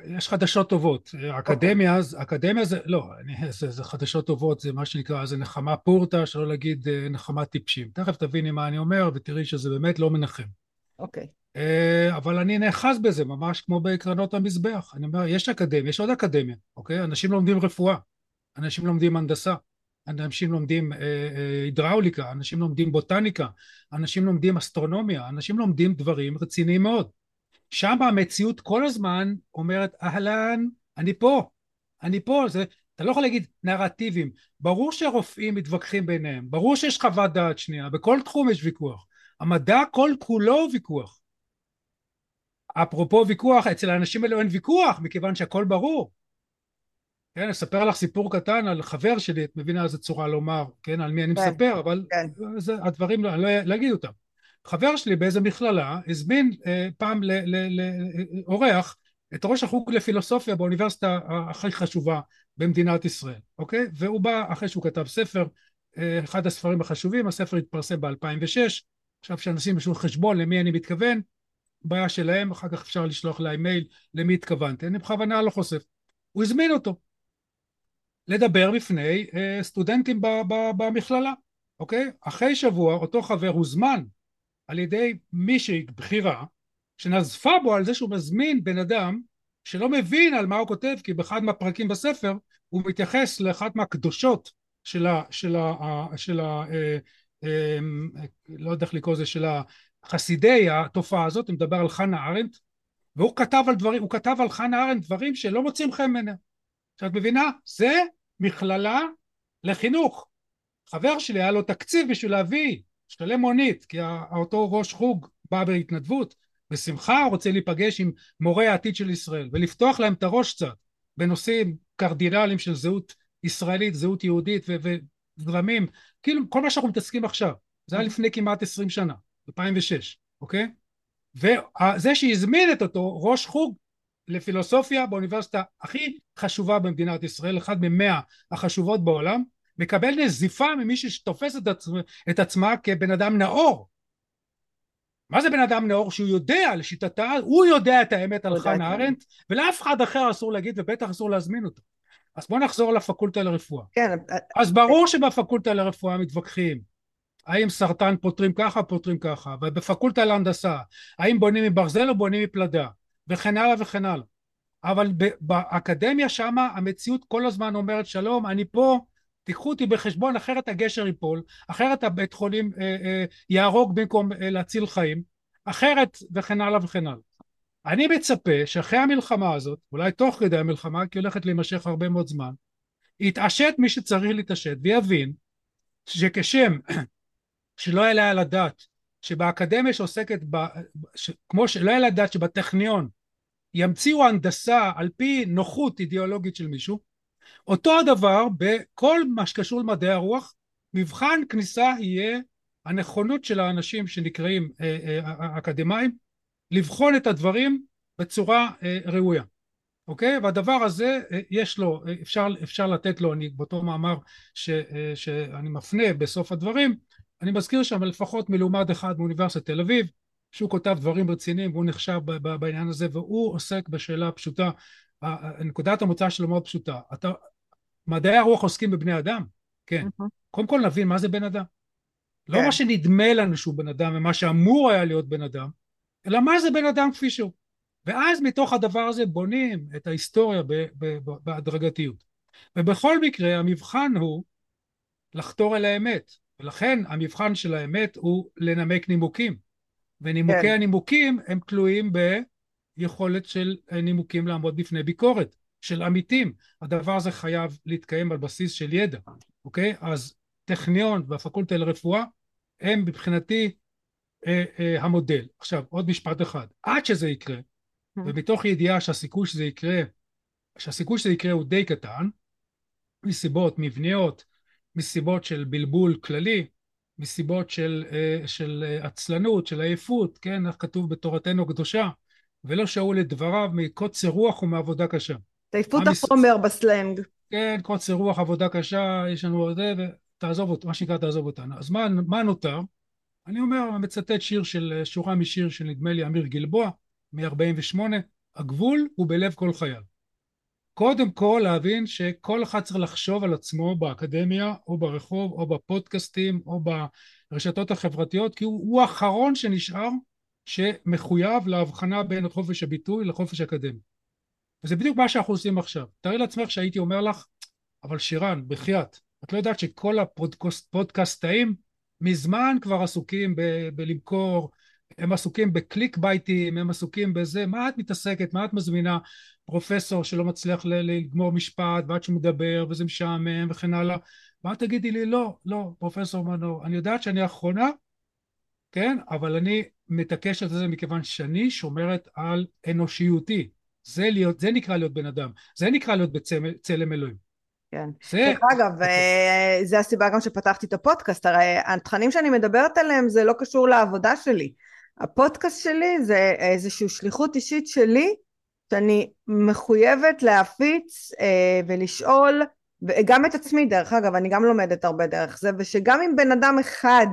יש חדשות טובות. אקדמיה, okay. אקדמיה זה, לא, אני, זה, זה חדשות טובות, זה מה שנקרא, זה נחמה פורתא, שלא להגיד אה, נחמה טיפשים. תכף תביני מה אני אומר ותראי שזה באמת לא מנחם. אוקיי. Okay. אה, אבל אני נאחז בזה, ממש כמו בקרנות המזבח. אני אומר, יש אקדמיה, יש עוד אקדמיה, אוקיי? אנשים לומדים רפואה, אנשים לומדים הנדסה, אנשים לומדים אה, אה, הידראוליקה, אנשים לומדים בוטניקה, אנשים לומדים אסטרונומיה, אנשים לומדים דברים רציניים מאוד. שם המציאות כל הזמן אומרת אהלן אני פה אני פה. זה אתה לא יכול להגיד נרטיבים. ברור שרופאים מתווכחים ביניהם ברור שיש חוות דעת שנייה בכל תחום יש ויכוח. המדע כל כולו הוא ויכוח. אפרופו ויכוח אצל האנשים האלו אין ויכוח מכיוון שהכל ברור. כן, אספר לך סיפור קטן על חבר שלי, את מבינה איזה צורה לומר, כן, על מי אני כן, מספר, אבל כן. זה, הדברים, לא, אני לא, לא אגיד אותם. חבר שלי באיזה מכללה הזמין אה, פעם לאורח את ראש החוג לפילוסופיה באוניברסיטה הכי חשובה במדינת ישראל, אוקיי? והוא בא אחרי שהוא כתב ספר, אה, אחד הספרים החשובים, הספר התפרסם ב-2006, עכשיו שאנשים ישנו חשבון למי אני מתכוון, בעיה שלהם, אחר כך אפשר לשלוח להם מייל למי התכוונתי, אני בכוונה לא חושף. הוא הזמין אותו לדבר בפני אה, סטודנטים במכללה, אוקיי? אחרי שבוע אותו חבר הוזמן על ידי מישהי בכירה שנזפה בו על זה שהוא מזמין בן אדם שלא מבין על מה הוא כותב כי באחד מהפרקים בספר הוא מתייחס לאחת מהקדושות של ה... של ה... של ה אה, אה, לא יודע איך לקרוא לזה, של החסידי התופעה הזאת, הוא מדבר על חנה ארנדט והוא כתב על דברים, הוא כתב על חנה ארנדט דברים שלא מוצאים חן ממנה. עכשיו את מבינה? זה מכללה לחינוך. חבר שלי היה לו תקציב בשביל להביא משתלם מונית, כי אותו ראש חוג בא בהתנדבות, בשמחה רוצה להיפגש עם מורי העתיד של ישראל, ולפתוח להם את הראש קצת בנושאים קרדינליים של זהות ישראלית, זהות יהודית וזרמים, כאילו כל מה שאנחנו מתעסקים עכשיו, זה היה לפני כמעט עשרים שנה, 2006, אוקיי? וזה שהזמין את אותו ראש חוג לפילוסופיה באוניברסיטה הכי חשובה במדינת ישראל, אחד ממאה החשובות בעולם, מקבל נזיפה ממישהי שתופס את, עצמה, את עצמה כבן אדם נאור. מה זה בן אדם נאור שהוא יודע לשיטתה, הוא יודע את האמת על חנה ארנדט ולאף אחד אחר אסור להגיד ובטח אסור להזמין אותו. אז בוא נחזור לפקולטה לרפואה. כן. אז ברור שבפקולטה לרפואה מתווכחים. האם סרטן פותרים ככה, פותרים ככה, ובפקולטה להנדסה, האם בונים מברזל או בונים מפלדה, וכן הלאה וכן הלאה. אבל באקדמיה שמה המציאות כל הזמן אומרת שלום, אני פה, תיקחו אותי בחשבון, אחרת הגשר ייפול, אחרת הבית חולים אה, אה, יהרוג במקום אה, להציל חיים, אחרת וכן הלאה וכן הלאה. אני מצפה שאחרי המלחמה הזאת, אולי תוך כדי המלחמה, כי הולכת להימשך הרבה מאוד זמן, יתעשת מי שצריך להתעשת ויבין שכשם שלא יעלה על הדעת שבאקדמיה שעוסקת, ב, ש, כמו שלא יעלה על הדעת שבטכניון ימציאו הנדסה על פי נוחות אידיאולוגית של מישהו, אותו הדבר בכל מה שקשור למדעי הרוח, מבחן כניסה יהיה הנכונות של האנשים שנקראים אה, אה, אקדמאים לבחון את הדברים בצורה אה, ראויה, אוקיי? והדבר הזה אה, יש לו, אה, אפשר, אפשר לתת לו, אני באותו מאמר ש, אה, שאני מפנה בסוף הדברים, אני מזכיר שם לפחות מלומד אחד מאוניברסיטת תל אביב שהוא כותב דברים רציניים והוא נחשב בעניין הזה והוא עוסק בשאלה פשוטה נקודת המוצא שלו מאוד פשוטה. אתה, מדעי הרוח עוסקים בבני אדם? כן. Mm-hmm. קודם כל נבין מה זה בן אדם. לא כן. מה שנדמה לנו שהוא בן אדם ומה שאמור היה להיות בן אדם אלא מה זה בן אדם כפי שהוא. ואז מתוך הדבר הזה בונים את ההיסטוריה בהדרגתיות. ובכל מקרה המבחן הוא לחתור אל האמת. ולכן המבחן של האמת הוא לנמק נימוקים. ונימוקי כן. הנימוקים הם תלויים ביכולת של נימוקים לעמוד בפני ביקורת של עמיתים. הדבר הזה חייב להתקיים על בסיס של ידע אוקיי? אז טכניון והפקולטה לרפואה הם מבחינתי אה, אה, המודל. עכשיו עוד משפט אחד. עד שזה יקרה mm-hmm. ומתוך ידיעה שהסיכוי שזה יקרה שהסיכוי שזה יקרה הוא די קטן מסיבות מבניות מסיבות של בלבול כללי מסיבות של, אה, של אה, עצלנות, של עייפות, כן, איך כתוב בתורתנו הקדושה, ולא שאול את דבריו מקוצר רוח ומעבודה קשה. עייפות החומר בסלנג. כן, קוצר רוח, עבודה קשה, יש לנו זה, ותעזוב אותו, מה שנקרא תעזוב אותנו. אז מה, מה נותר? אני אומר, מצטט שיר של, שורה משיר של נדמה לי אמיר גלבוע, מ-48, הגבול הוא בלב כל חייל. קודם כל להבין שכל אחד צריך לחשוב על עצמו באקדמיה או ברחוב או בפודקאסטים או ברשתות החברתיות כי הוא, הוא האחרון שנשאר שמחויב להבחנה בין חופש הביטוי לחופש האקדמי. וזה בדיוק מה שאנחנו עושים עכשיו. תארי לעצמך שהייתי אומר לך אבל שירן בחייאת את לא יודעת שכל הפודקאסטאים מזמן כבר עסוקים ב- בלמכור הם עסוקים בקליק בייטים, הם עסוקים בזה, מה את מתעסקת, מה את מזמינה? פרופסור שלא מצליח לגמור משפט ועד שהוא מדבר וזה משעמם וכן הלאה, ואת תגידי לי לא, לא, פרופסור מנור, אני יודעת שאני האחרונה, כן, אבל אני מתעקשת על זה מכיוון שאני שומרת על אנושיותי, זה, להיות, זה נקרא להיות בן אדם, זה נקרא להיות בצלם אלוהים. כן. דרך אגב, אה, זה הסיבה גם שפתחתי את הפודקאסט, הרי התכנים שאני מדברת עליהם זה לא קשור לעבודה שלי. הפודקאסט שלי זה איזושהי שליחות אישית שלי שאני מחויבת להפיץ אה, ולשאול וגם את עצמי דרך אגב אני גם לומדת הרבה דרך זה ושגם אם בן אדם אחד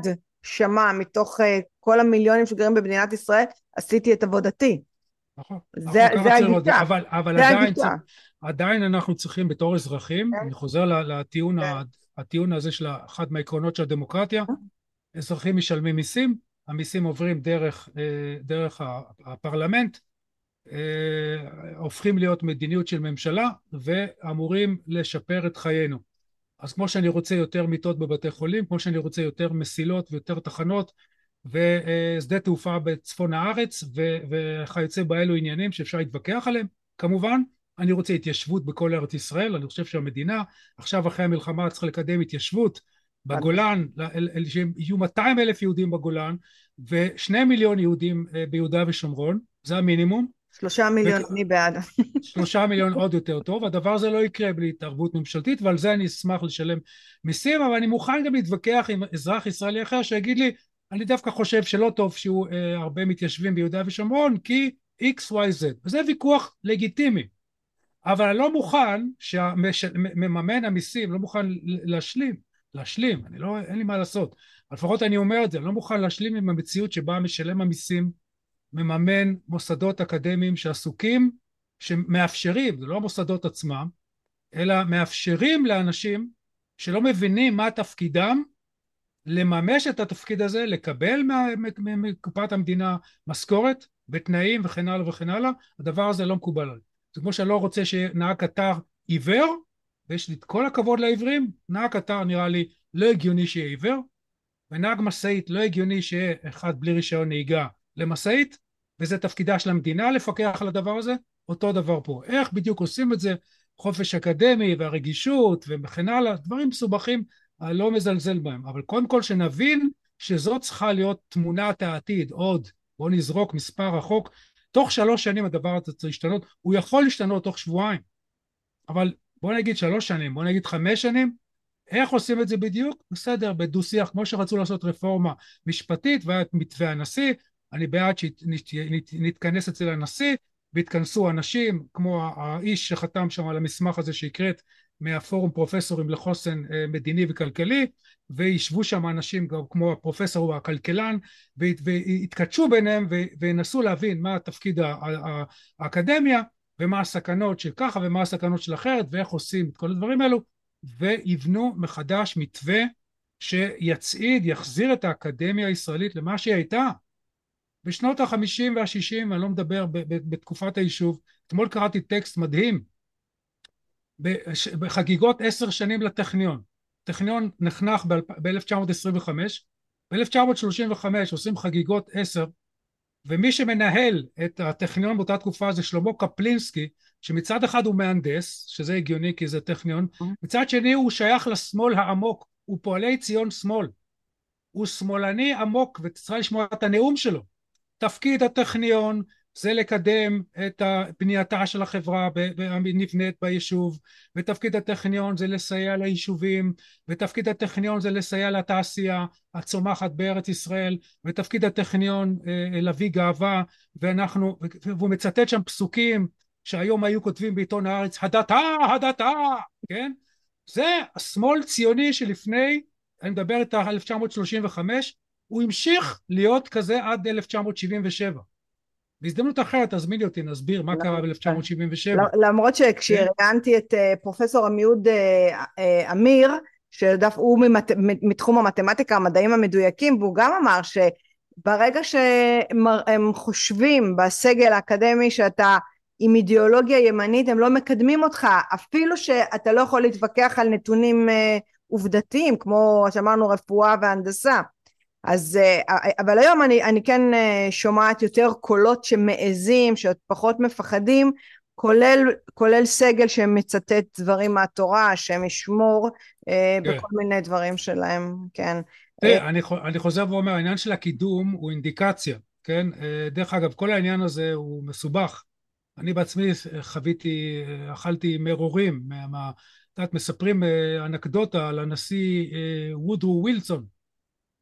שמע מתוך אה, כל המיליונים שגרים במדינת ישראל עשיתי את עבודתי נכון, זה, זה הגישה, אבל, אבל זה עדיין, הגישה. עדיין אנחנו צריכים בתור אזרחים, כן. אני חוזר לטיעון, כן. הטיעון הזה של אחד מהעקרונות של הדמוקרטיה, כן. אזרחים משלמים מיסים, המיסים עוברים דרך, אה, דרך הפרלמנט, אה, הופכים להיות מדיניות של ממשלה ואמורים לשפר את חיינו. אז כמו שאני רוצה יותר מיטות בבתי חולים, כמו שאני רוצה יותר מסילות ויותר תחנות ושדה תעופה בצפון הארץ וכיוצא באלו עניינים שאפשר להתווכח עליהם, כמובן אני רוצה התיישבות בכל ארץ ישראל, אני חושב שהמדינה עכשיו אחרי המלחמה צריכה לקדם התיישבות בגולן, שיהיו 200 אלף יהודים בגולן ושני מיליון יהודים אה, ביהודה ושומרון, זה המינימום. שלושה מיליון, אני בעד. שלושה מיליון עוד יותר טוב, הדבר הזה לא יקרה בלי התערבות ממשלתית ועל זה אני אשמח לשלם מיסים, אבל אני מוכן גם להתווכח עם אזרח ישראלי אחר שיגיד לי, אני דווקא חושב שלא טוב שיהיו אה, הרבה מתיישבים ביהודה ושומרון כי XYZ, וזה ויכוח לגיטימי. אבל אני לא מוכן שמממן המיסים לא מוכן להשלים, להשלים, אני לא, אין לי מה לעשות, לפחות אני אומר את זה, אני לא מוכן להשלים עם המציאות שבה משלם המיסים מממן מוסדות אקדמיים שעסוקים, שמאפשרים, זה לא המוסדות עצמם, אלא מאפשרים לאנשים שלא מבינים מה תפקידם לממש את התפקיד הזה, לקבל מקופת המדינה משכורת בתנאים וכן הלאה וכן הלאה, הדבר הזה לא מקובל עליי. זה כמו שאני לא רוצה שנהג קטר עיוור, ויש לי את כל הכבוד לעיוורים, נהג קטר נראה לי לא הגיוני שיהיה עיוור, ונהג משאית לא הגיוני שיהיה אחד בלי רישיון נהיגה למשאית, וזה תפקידה של המדינה לפקח על הדבר הזה, אותו דבר פה. איך בדיוק עושים את זה? חופש אקדמי והרגישות וכן הלאה, דברים מסובכים, אני לא מזלזל בהם, אבל קודם כל שנבין שזאת צריכה להיות תמונת העתיד, עוד, בואו נזרוק מספר רחוק, תוך שלוש שנים הדבר הזה צריך להשתנות, הוא יכול להשתנות תוך שבועיים, אבל בואו נגיד שלוש שנים, בואו נגיד חמש שנים, איך עושים את זה בדיוק? בסדר, בדו שיח, כמו שרצו לעשות רפורמה משפטית והיה את מתווה הנשיא, אני בעד שנתכנס אצל הנשיא והתכנסו אנשים כמו האיש שחתם שם על המסמך הזה שהקראת מהפורום פרופסורים לחוסן אה, מדיני וכלכלי וישבו שם אנשים כמו הפרופסור הכלכלן והתכתשו ביניהם וינסו להבין מה תפקיד האקדמיה ומה הסכנות של ככה ומה הסכנות של אחרת ואיך עושים את כל הדברים האלו ויבנו מחדש מתווה שיצעיד, יחזיר את האקדמיה הישראלית למה שהיא הייתה בשנות החמישים והשישים, אני לא מדבר בתקופת היישוב, אתמול קראתי טקסט מדהים בחגיגות עשר שנים לטכניון. הטכניון נחנך ב-1925, ב-1935 עושים חגיגות עשר, ומי שמנהל את הטכניון באותה תקופה זה שלמה קפלינסקי, שמצד אחד הוא מהנדס, שזה הגיוני כי זה טכניון, mm-hmm. מצד שני הוא שייך לשמאל העמוק, הוא פועלי ציון שמאל. הוא שמאלני עמוק, וצריך לשמוע את הנאום שלו. תפקיד הטכניון זה לקדם את בנייתה של החברה הנבנית ביישוב ותפקיד הטכניון זה לסייע ליישובים ותפקיד הטכניון זה לסייע לתעשייה הצומחת בארץ ישראל ותפקיד הטכניון אה, להביא גאווה ואנחנו והוא מצטט שם פסוקים שהיום היו כותבים בעיתון הארץ הדתה הדתה כן? זה השמאל ציוני שלפני אני מדבר איתך על 1935 הוא המשיך להיות כזה עד 1977. בהזדמנות אחרת תזמיני אותי נסביר מה קרה ב-1977. למרות שכשראיינתי את אה, פרופסור עמיהוד אה, אה, אמיר שהוא מתחום המתמטיקה המדעים המדויקים והוא גם אמר שברגע שהם חושבים בסגל האקדמי שאתה עם אידיאולוגיה ימנית הם לא מקדמים אותך אפילו שאתה לא יכול להתווכח על נתונים עובדתיים כמו שאמרנו רפואה והנדסה אז אה, אבל היום אני, אני כן אה, שומעת יותר קולות שמעזים שעוד פחות מפחדים כולל, כולל סגל שמצטט דברים מהתורה השם ישמור אה, כן. בכל מיני דברים שלהם כן. תראה, אני, אני חוזר ואומר העניין של הקידום הוא אינדיקציה כן? דרך אגב כל העניין הזה הוא מסובך. אני בעצמי חוויתי אכלתי מרורים מה, את יודעת מספרים אנקדוטה על הנשיא וודרו ווילסון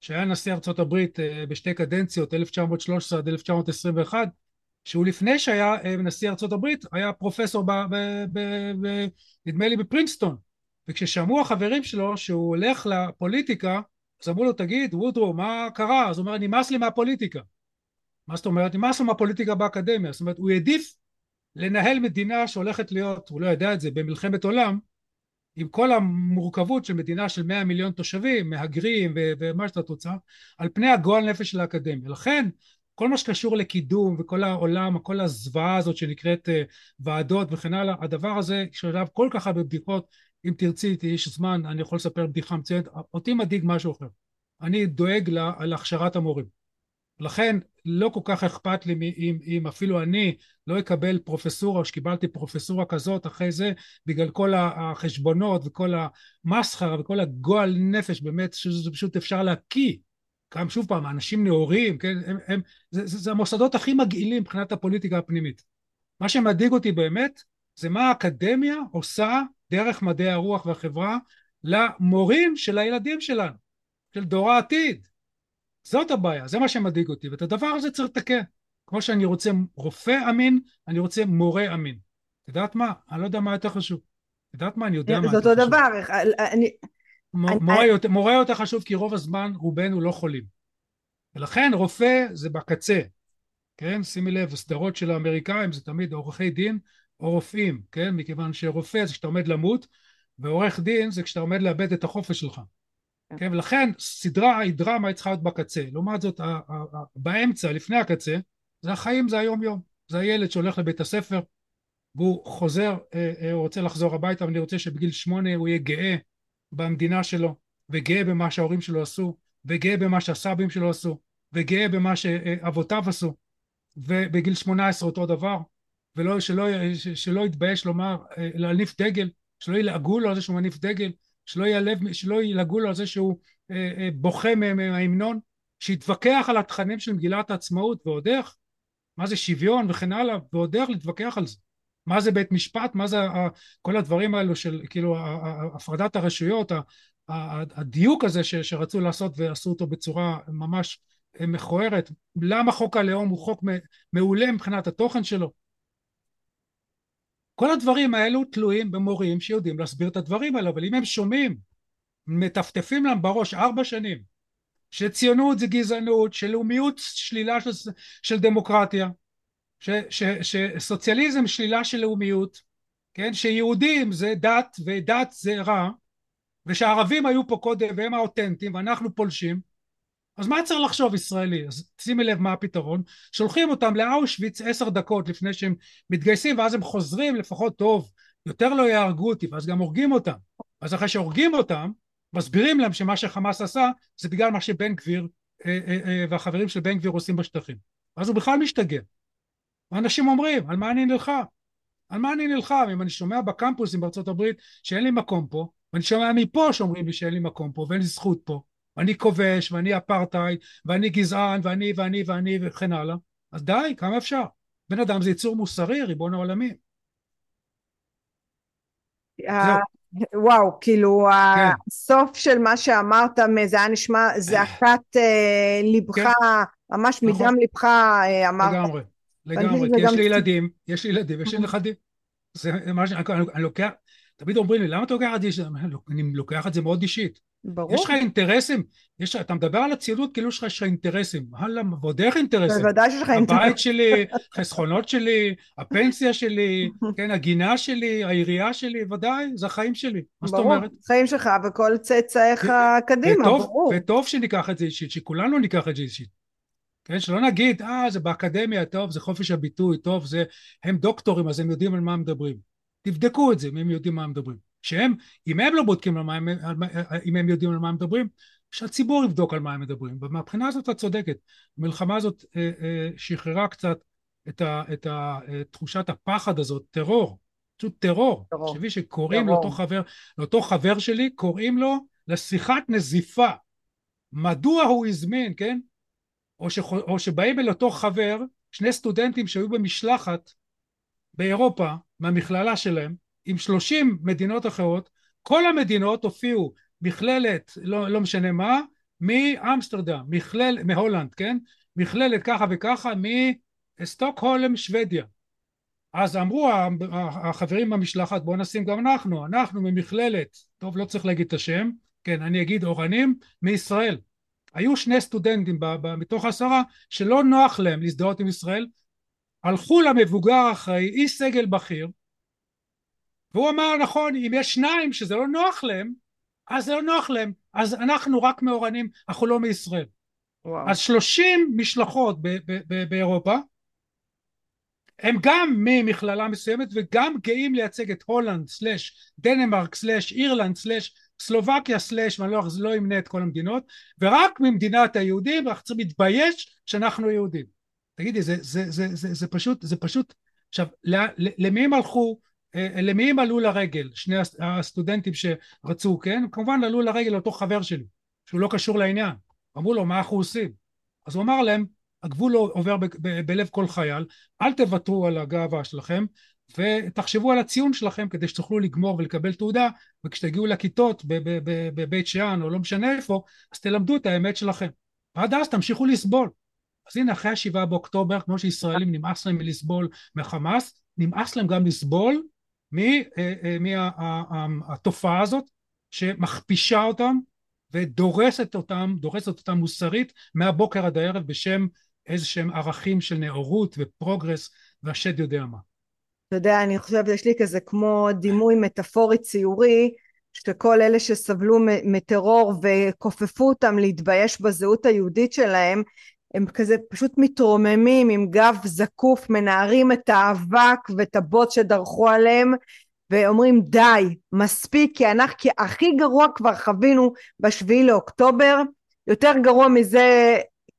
שהיה נשיא ארצות הברית אה, בשתי קדנציות 1913 עד 1921 שהוא לפני שהיה אה, נשיא ארצות הברית היה פרופסור ב, ב, ב, ב, נדמה לי בפרינסטון. וכששמעו החברים שלו שהוא הולך לפוליטיקה אז אמרו לו תגיד וודרו מה קרה? אז הוא אומר נמאס לי מהפוליטיקה. מה זאת אומרת? נמאס לו מהפוליטיקה באקדמיה. זאת אומרת הוא העדיף לנהל מדינה שהולכת להיות הוא לא יודע את זה במלחמת עולם עם כל המורכבות של מדינה של 100 מיליון תושבים, מהגרים ומה שאתה רוצה, על פני הגועל נפש של האקדמיה. לכן כל מה שקשור לקידום וכל העולם, כל הזוועה הזאת שנקראת uh, ועדות וכן הלאה, הדבר הזה יש עליו כל כך הרבה בדיחות, אם תרצי, יש זמן, אני יכול לספר בדיחה מצוינת, אותי מדאיג משהו אחר. אני דואג לה, להכשרת המורים. לכן לא כל כך אכפת לי אם, אם אפילו אני לא אקבל פרופסורה או שקיבלתי פרופסורה כזאת אחרי זה בגלל כל החשבונות וכל המסחרה וכל הגועל נפש באמת שזה פשוט אפשר להקיא. גם שוב פעם אנשים נאורים כן הם, הם, זה, זה, זה המוסדות הכי מגעילים מבחינת הפוליטיקה הפנימית. מה שמדאיג אותי באמת זה מה האקדמיה עושה דרך מדעי הרוח והחברה למורים של הילדים שלנו של דור העתיד זאת הבעיה, זה מה שמדאיג אותי, ואת הדבר הזה צריך לתקן. כמו שאני רוצה רופא אמין, אני רוצה מורה אמין. את יודעת מה? אני לא יודע מה יותר חשוב. את יודעת מה? אני יודע מה זה יותר אותו חשוב. דבר, אני... מ- אני- מורה יותר- מורה יותר חשוב כי רוב הזמן רובנו לא חולים. ולכן רופא זה בקצה, כן? שימי לב, הסדרות של האמריקאים זה תמיד עורכי דין או רופאים, כן? מכיוון שרופא זה כשאתה עומד למות, ועורך דין זה כשאתה עומד לאבד את החופש שלך. כן? ולכן סדרה היא דרמה, היא צריכה להיות בקצה. לעומת זאת, באמצע, לפני הקצה, זה החיים, זה היום יום. זה הילד שהולך לבית הספר, והוא חוזר, אה, אה, הוא רוצה לחזור הביתה, ואני רוצה שבגיל שמונה הוא יהיה גאה במדינה שלו, וגאה במה שההורים שלו עשו, וגאה במה שהסבים שלו עשו, וגאה במה שאבותיו עשו, ובגיל שמונה עשרה אותו דבר, ולא, שלא, שלא יתבייש לומר, אה, להניף דגל, שלא ילעגו לו על זה שהוא מניף דגל, שלא, ילב, שלא ילעגו לו על זה שהוא אה, אה, בוכה מה- מההמנון, שיתווכח על התכנים של מגילת העצמאות ועוד איך, מה זה שוויון וכן הלאה, ועוד איך להתווכח על זה. מה זה בית משפט, מה זה כל הדברים האלו של כאילו הפרדת הרשויות, הדיוק הזה ש- שרצו לעשות ועשו אותו בצורה ממש אה, מכוערת, למה חוק הלאום הוא חוק מעולה מבחינת התוכן שלו. כל הדברים האלו תלויים במורים שיודעים להסביר את הדברים האלו, אבל אם הם שומעים, מטפטפים להם בראש ארבע שנים, שציונות זה גזענות, שלאומיות שלילה של, של דמוקרטיה, ש, ש, שסוציאליזם שלילה של לאומיות, כן, שיהודים זה דת ודת זה רע, ושהערבים היו פה קודם והם האותנטיים ואנחנו פולשים, אז מה צריך לחשוב ישראלי? אז שימי לב מה הפתרון, שולחים אותם לאושוויץ עשר דקות לפני שהם מתגייסים ואז הם חוזרים לפחות טוב, יותר לא יהרגו אותי ואז גם הורגים אותם, אז אחרי שהורגים אותם מסבירים להם שמה שחמאס עשה זה בגלל מה שבן גביר אה, אה, אה, והחברים של בן גביר עושים בשטחים, אז הוא בכלל משתגע, ואנשים אומרים על מה אני נלחם? על מה אני נלחם? אם אני שומע בקמפוסים בארצות הברית שאין לי מקום פה, ואני שומע מפה שאומרים לי שאין לי מקום פה ואין לי זכות פה, ואני כובש ואני אפרטהייד ואני גזען ואני ואני ואני וכן הלאה, אז די, כמה אפשר? בן אדם זה יצור מוסרי, ריבון העולמים. ה- וואו, כאילו הסוף של מה שאמרת, זה היה נשמע זעקת אה, ליבך, כן. ממש נכון. מדם ליבך אה, אמרת. לגמרי, לגמרי, כי יש לי ילדים, יש לי ילדים, יש לי נכדים. זה מה ש... אני אני לוקח, תמיד אומרים לי, למה אתה לוקח את זה? אני לוקח את זה מאוד אישית. ברור, יש לך אינטרסים, יש, אתה מדבר על הציונות כאילו יש לך אינטרסים, הלאה, ועוד איך אינטרסים? בוודאי שיש לך אינטרס. הבית שלי, חסכונות שלי, הפנסיה שלי, כן, הגינה שלי, העירייה שלי, ודאי, זה החיים שלי. מה זאת ברור, אומרת? חיים שלך וכל צאצאיך קדימה, וטוב, ברור. וטוב שניקח את זה אישית, שכולנו ניקח את זה אישית. כן, שלא נגיד, אה, זה באקדמיה, טוב, זה חופש הביטוי, טוב, זה, הם דוקטורים, אז הם יודעים על מה מדברים. תבדקו את זה, אם הם יודעים מה מדברים. שהם, אם הם לא בודקים על מה הם, על מה, אם הם יודעים על מה הם מדברים, שהציבור יבדוק על מה הם מדברים. ומהבחינה הזאת את צודקת. המלחמה הזאת אה, אה, שחררה קצת את, ה, את ה, אה, תחושת הפחד הזאת, טרור, פשוט טרור. טרור. תחשבי שקוראים טרור. לאותו חבר, לאותו חבר שלי, קוראים לו לשיחת נזיפה. מדוע הוא הזמין, כן? או, שח... או שבאים אל אותו חבר, שני סטודנטים שהיו במשלחת באירופה, מהמכללה שלהם, עם שלושים מדינות אחרות, כל המדינות הופיעו מכללת, לא, לא משנה מה, מאמסטרדם, מכלל, מהולנד, כן? מכללת ככה וככה, מסטוקהולם, שוודיה. אז אמרו החברים במשלחת, בואו נשים גם אנחנו, אנחנו ממכללת, טוב, לא צריך להגיד את השם, כן, אני אגיד אורנים, מישראל. היו שני סטודנטים ב- ב- מתוך עשרה שלא נוח להם להזדהות עם ישראל, הלכו למבוגר האחראי, איש סגל בכיר, והוא אמר נכון, אם יש שניים שזה לא נוח להם, אז זה לא נוח להם, אז אנחנו רק מאורנים, אנחנו לא מישראל. וואו. אז שלושים משלחות ב- ב- ב- באירופה, הם גם ממכללה מסוימת וגם גאים לייצג את הולנד סלאש דנמרק סלאש אירלנד סלאש סלובקיה סלאש ואני לא, לא אמנה את כל המדינות ורק ממדינת היהודים ואנחנו צריכים להתבייש שאנחנו יהודים תגידי זה, זה, זה, זה, זה פשוט זה פשוט עכשיו למי הם הלכו למי הם עלו לרגל? שני הס- הסטודנטים שרצו כן? כמובן עלו לרגל לאותו חבר שלי שהוא לא קשור לעניין. אמרו לו מה אנחנו עושים? אז הוא אמר להם הגבול לא עובר בלב כל חייל אל תוותרו על הגאווה שלכם ותחשבו על הציון שלכם כדי שתוכלו לגמור ולקבל תעודה וכשתגיעו לכיתות בבית שאן או לא משנה איפה אז תלמדו את האמת שלכם. ועד אז תמשיכו לסבול. אז הנה אחרי השבעה באוקטובר, כמו שישראלים נמאס להם מלסבול מחמאס, נמאס להם גם לסבול מהתופעה אה, אה, הזאת שמכפישה אותם ודורסת אותם, דורסת אותם מוסרית מהבוקר עד הערב בשם איזה שהם ערכים של נאורות ופרוגרס והשד יודע מה. אתה יודע, אני חושבת, יש לי כזה כמו דימוי מטאפורי ציורי, שכל אלה שסבלו מטרור וכופפו אותם להתבייש בזהות היהודית שלהם, הם כזה פשוט מתרוממים עם גב זקוף, מנערים את האבק ואת הבוץ שדרכו עליהם, ואומרים די, מספיק, כי אנחנו, כי הכי גרוע כבר חווינו בשביעי לאוקטובר, יותר גרוע מזה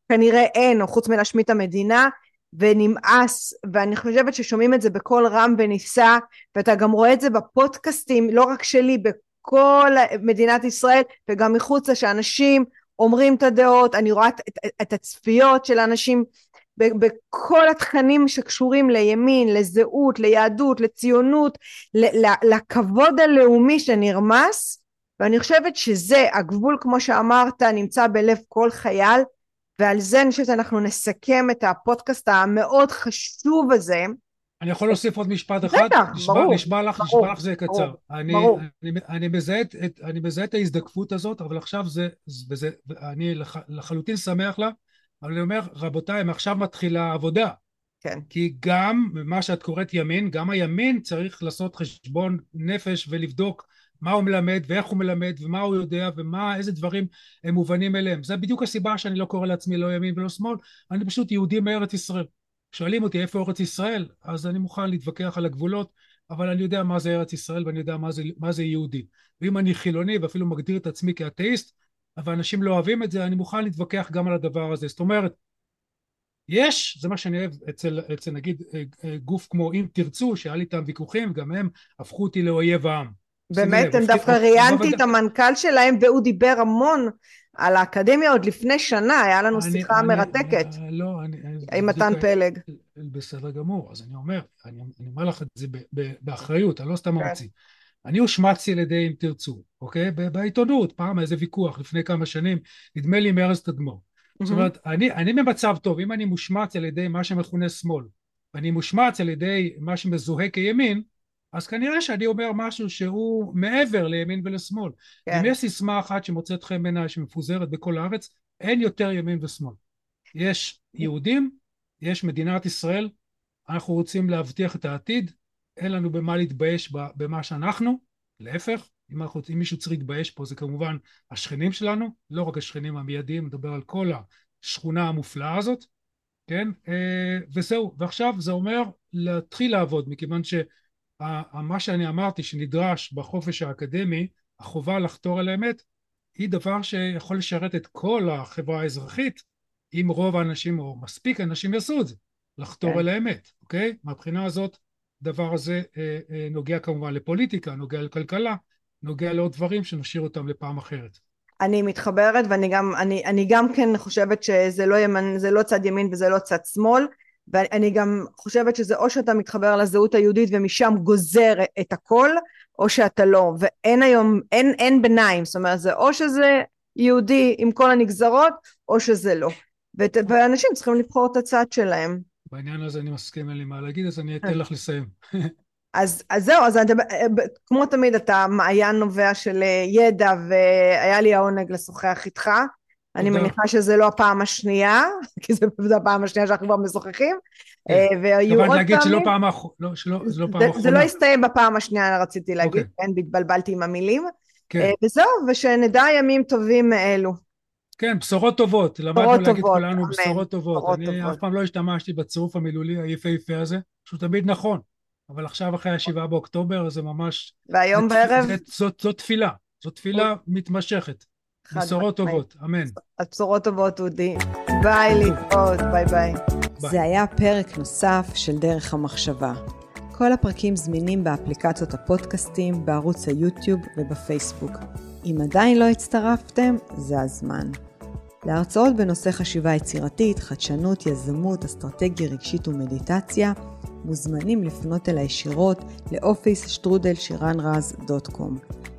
כנראה אין, או חוץ מלהשמיט המדינה, ונמאס, ואני חושבת ששומעים את זה בקול רם ונישא, ואתה גם רואה את זה בפודקאסטים, לא רק שלי, בכל מדינת ישראל, וגם מחוצה שאנשים אומרים את הדעות, אני רואה את, את, את הצפיות של האנשים בכל התכנים שקשורים לימין, לזהות, ליהדות, לציונות, לכבוד הלאומי שנרמס, ואני חושבת שזה, הגבול כמו שאמרת, נמצא בלב כל חייל, ועל זה אני חושבת שאנחנו נסכם את הפודקאסט המאוד חשוב הזה. אני יכול להוסיף עוד משפט אחד? בטח, נשבע, ברור. נשבע לך, ברור, נשבע לך זה קצר. ברור, אני, ברור. אני, אני, מזהה את, אני מזהה את ההזדקפות הזאת, אבל עכשיו זה, וזה, אני לח, לחלוטין שמח לה, אבל אני אומר, רבותיי, מעכשיו מתחילה העבודה. כן. כי גם מה שאת קוראת ימין, גם הימין צריך לעשות חשבון נפש ולבדוק מה הוא מלמד ואיך הוא מלמד ומה הוא יודע ומה, איזה דברים הם מובנים אליהם. זה בדיוק הסיבה שאני לא קורא לעצמי לא ימין ולא שמאל, אני פשוט יהודי מארץ ישראל. שואלים אותי איפה ארץ ישראל, אז אני מוכן להתווכח על הגבולות, אבל אני יודע מה זה ארץ ישראל ואני יודע מה זה, מה זה יהודי. ואם אני חילוני ואפילו מגדיר את עצמי כאתאיסט, אבל אנשים לא אוהבים את זה, אני מוכן להתווכח גם על הדבר הזה. זאת אומרת, יש, זה מה שאני אוהב אצל, אצל נגיד אה, אה, גוף כמו אם תרצו, שהיה לי איתם ויכוחים, גם הם הפכו אותי לאויב העם. באמת, הם דווקא ראיינתי את המנכ"ל שלהם והוא דיבר המון על האקדמיה עוד לפני שנה, היה לנו אני- שיחה אני- מרתקת לא, אני... עם מתן פלג. בסדר גמור, אז אני אומר, אני, אני אומר לך את זה ב, ב, באחריות, אני לא סתם כן. ממציא. אני הושמצתי על ידי אם תרצו, אוקיי? בעיתונות, פעם איזה ויכוח לפני כמה שנים, נדמה לי עם ארז תדמור. זאת אומרת, אני, אני במצב טוב, אם אני מושמץ על ידי מה שמכונה שמאל, ואני מושמץ על ידי מה שמזוהה כימין, אז כנראה שאני אומר משהו שהוא מעבר לימין ולשמאל. כן. אם יש סיסמה אחת שמוצאת חן בעיניי שמפוזרת בכל הארץ, אין יותר ימין ושמאל. יש יהודים, יש מדינת ישראל, אנחנו רוצים להבטיח את העתיד, אין לנו במה להתבייש במה שאנחנו, להפך, אם, אנחנו, אם מישהו צריך להתבייש פה זה כמובן השכנים שלנו, לא רק השכנים המיידיים, מדבר על כל השכונה המופלאה הזאת, כן? אה, וזהו, ועכשיו זה אומר להתחיל לעבוד, מכיוון שמה שאני אמרתי שנדרש בחופש האקדמי, החובה לחתור על האמת, היא דבר שיכול לשרת את כל החברה האזרחית, אם רוב האנשים או מספיק אנשים יעשו את זה, לחתור כן. אל האמת, אוקיי? מהבחינה הזאת, הדבר הזה אה, אה, נוגע כמובן לפוליטיקה, נוגע לכלכלה, נוגע לעוד דברים שנשאיר אותם לפעם אחרת. אני מתחברת ואני גם, אני, אני גם כן חושבת שזה לא, ימנ, לא צד ימין וזה לא צד שמאל ואני גם חושבת שזה או שאתה מתחבר לזהות היהודית ומשם גוזר את הכל או שאתה לא ואין היום, אין, אין ביניים זאת אומרת זה או שזה יהודי עם כל הנגזרות או שזה לא ואנשים צריכים לבחור את הצד שלהם בעניין הזה אני מסכים, אין לי מה להגיד, אז אני אתן אה. לך לסיים. אז, אז זהו, אז אני, כמו תמיד אתה מעיין נובע של אה, ידע והיה לי העונג לשוחח איתך. אני. מניחה שזה לא הפעם השנייה, כי זו הפעם השנייה שאנחנו כבר משוחחים. כן. אה, והיו עוד להגיד שלא פעמים. פעם אחרונה, לא, שלא, זה לא פעם זה, אחרונה. זה לא הסתיים בפעם השנייה, רציתי להגיד, אוקיי. כן, התבלבלתי עם המילים. כן, אה, וזהו, ושנדע ימים טובים מאלו. כן, בשורות טובות, למדנו להגיד כולנו. בשורות טובות. אני. אף פעם לא השתמשתי בצירוף המילולי היפהפה הזה, שהוא תמיד נכון, אבל עכשיו אחרי השבעה באוקטובר זה ממש... והיום בערב, זאת תפילה, זאת תפילה מתמשכת. בשורות. טובות, אמן. אז בשורות טובות, אודי. ביי, להתראות, ביי ביי. זה היה פרק נוסף של דרך המחשבה. כל הפרקים זמינים באפליקציות הפודקאסטים, בערוץ היוטיוב ובפייסבוק. אם עדיין לא הצטרפתם, זה הזמן. להרצאות בנושא חשיבה יצירתית, חדשנות, יזמות, אסטרטגיה רגשית ומדיטציה, מוזמנים לפנות אליי ישירות לאופיס שטרודל שירן רז דוט קום.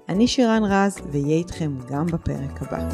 אני שירן רז, ואהיה איתכם גם בפרק הבא.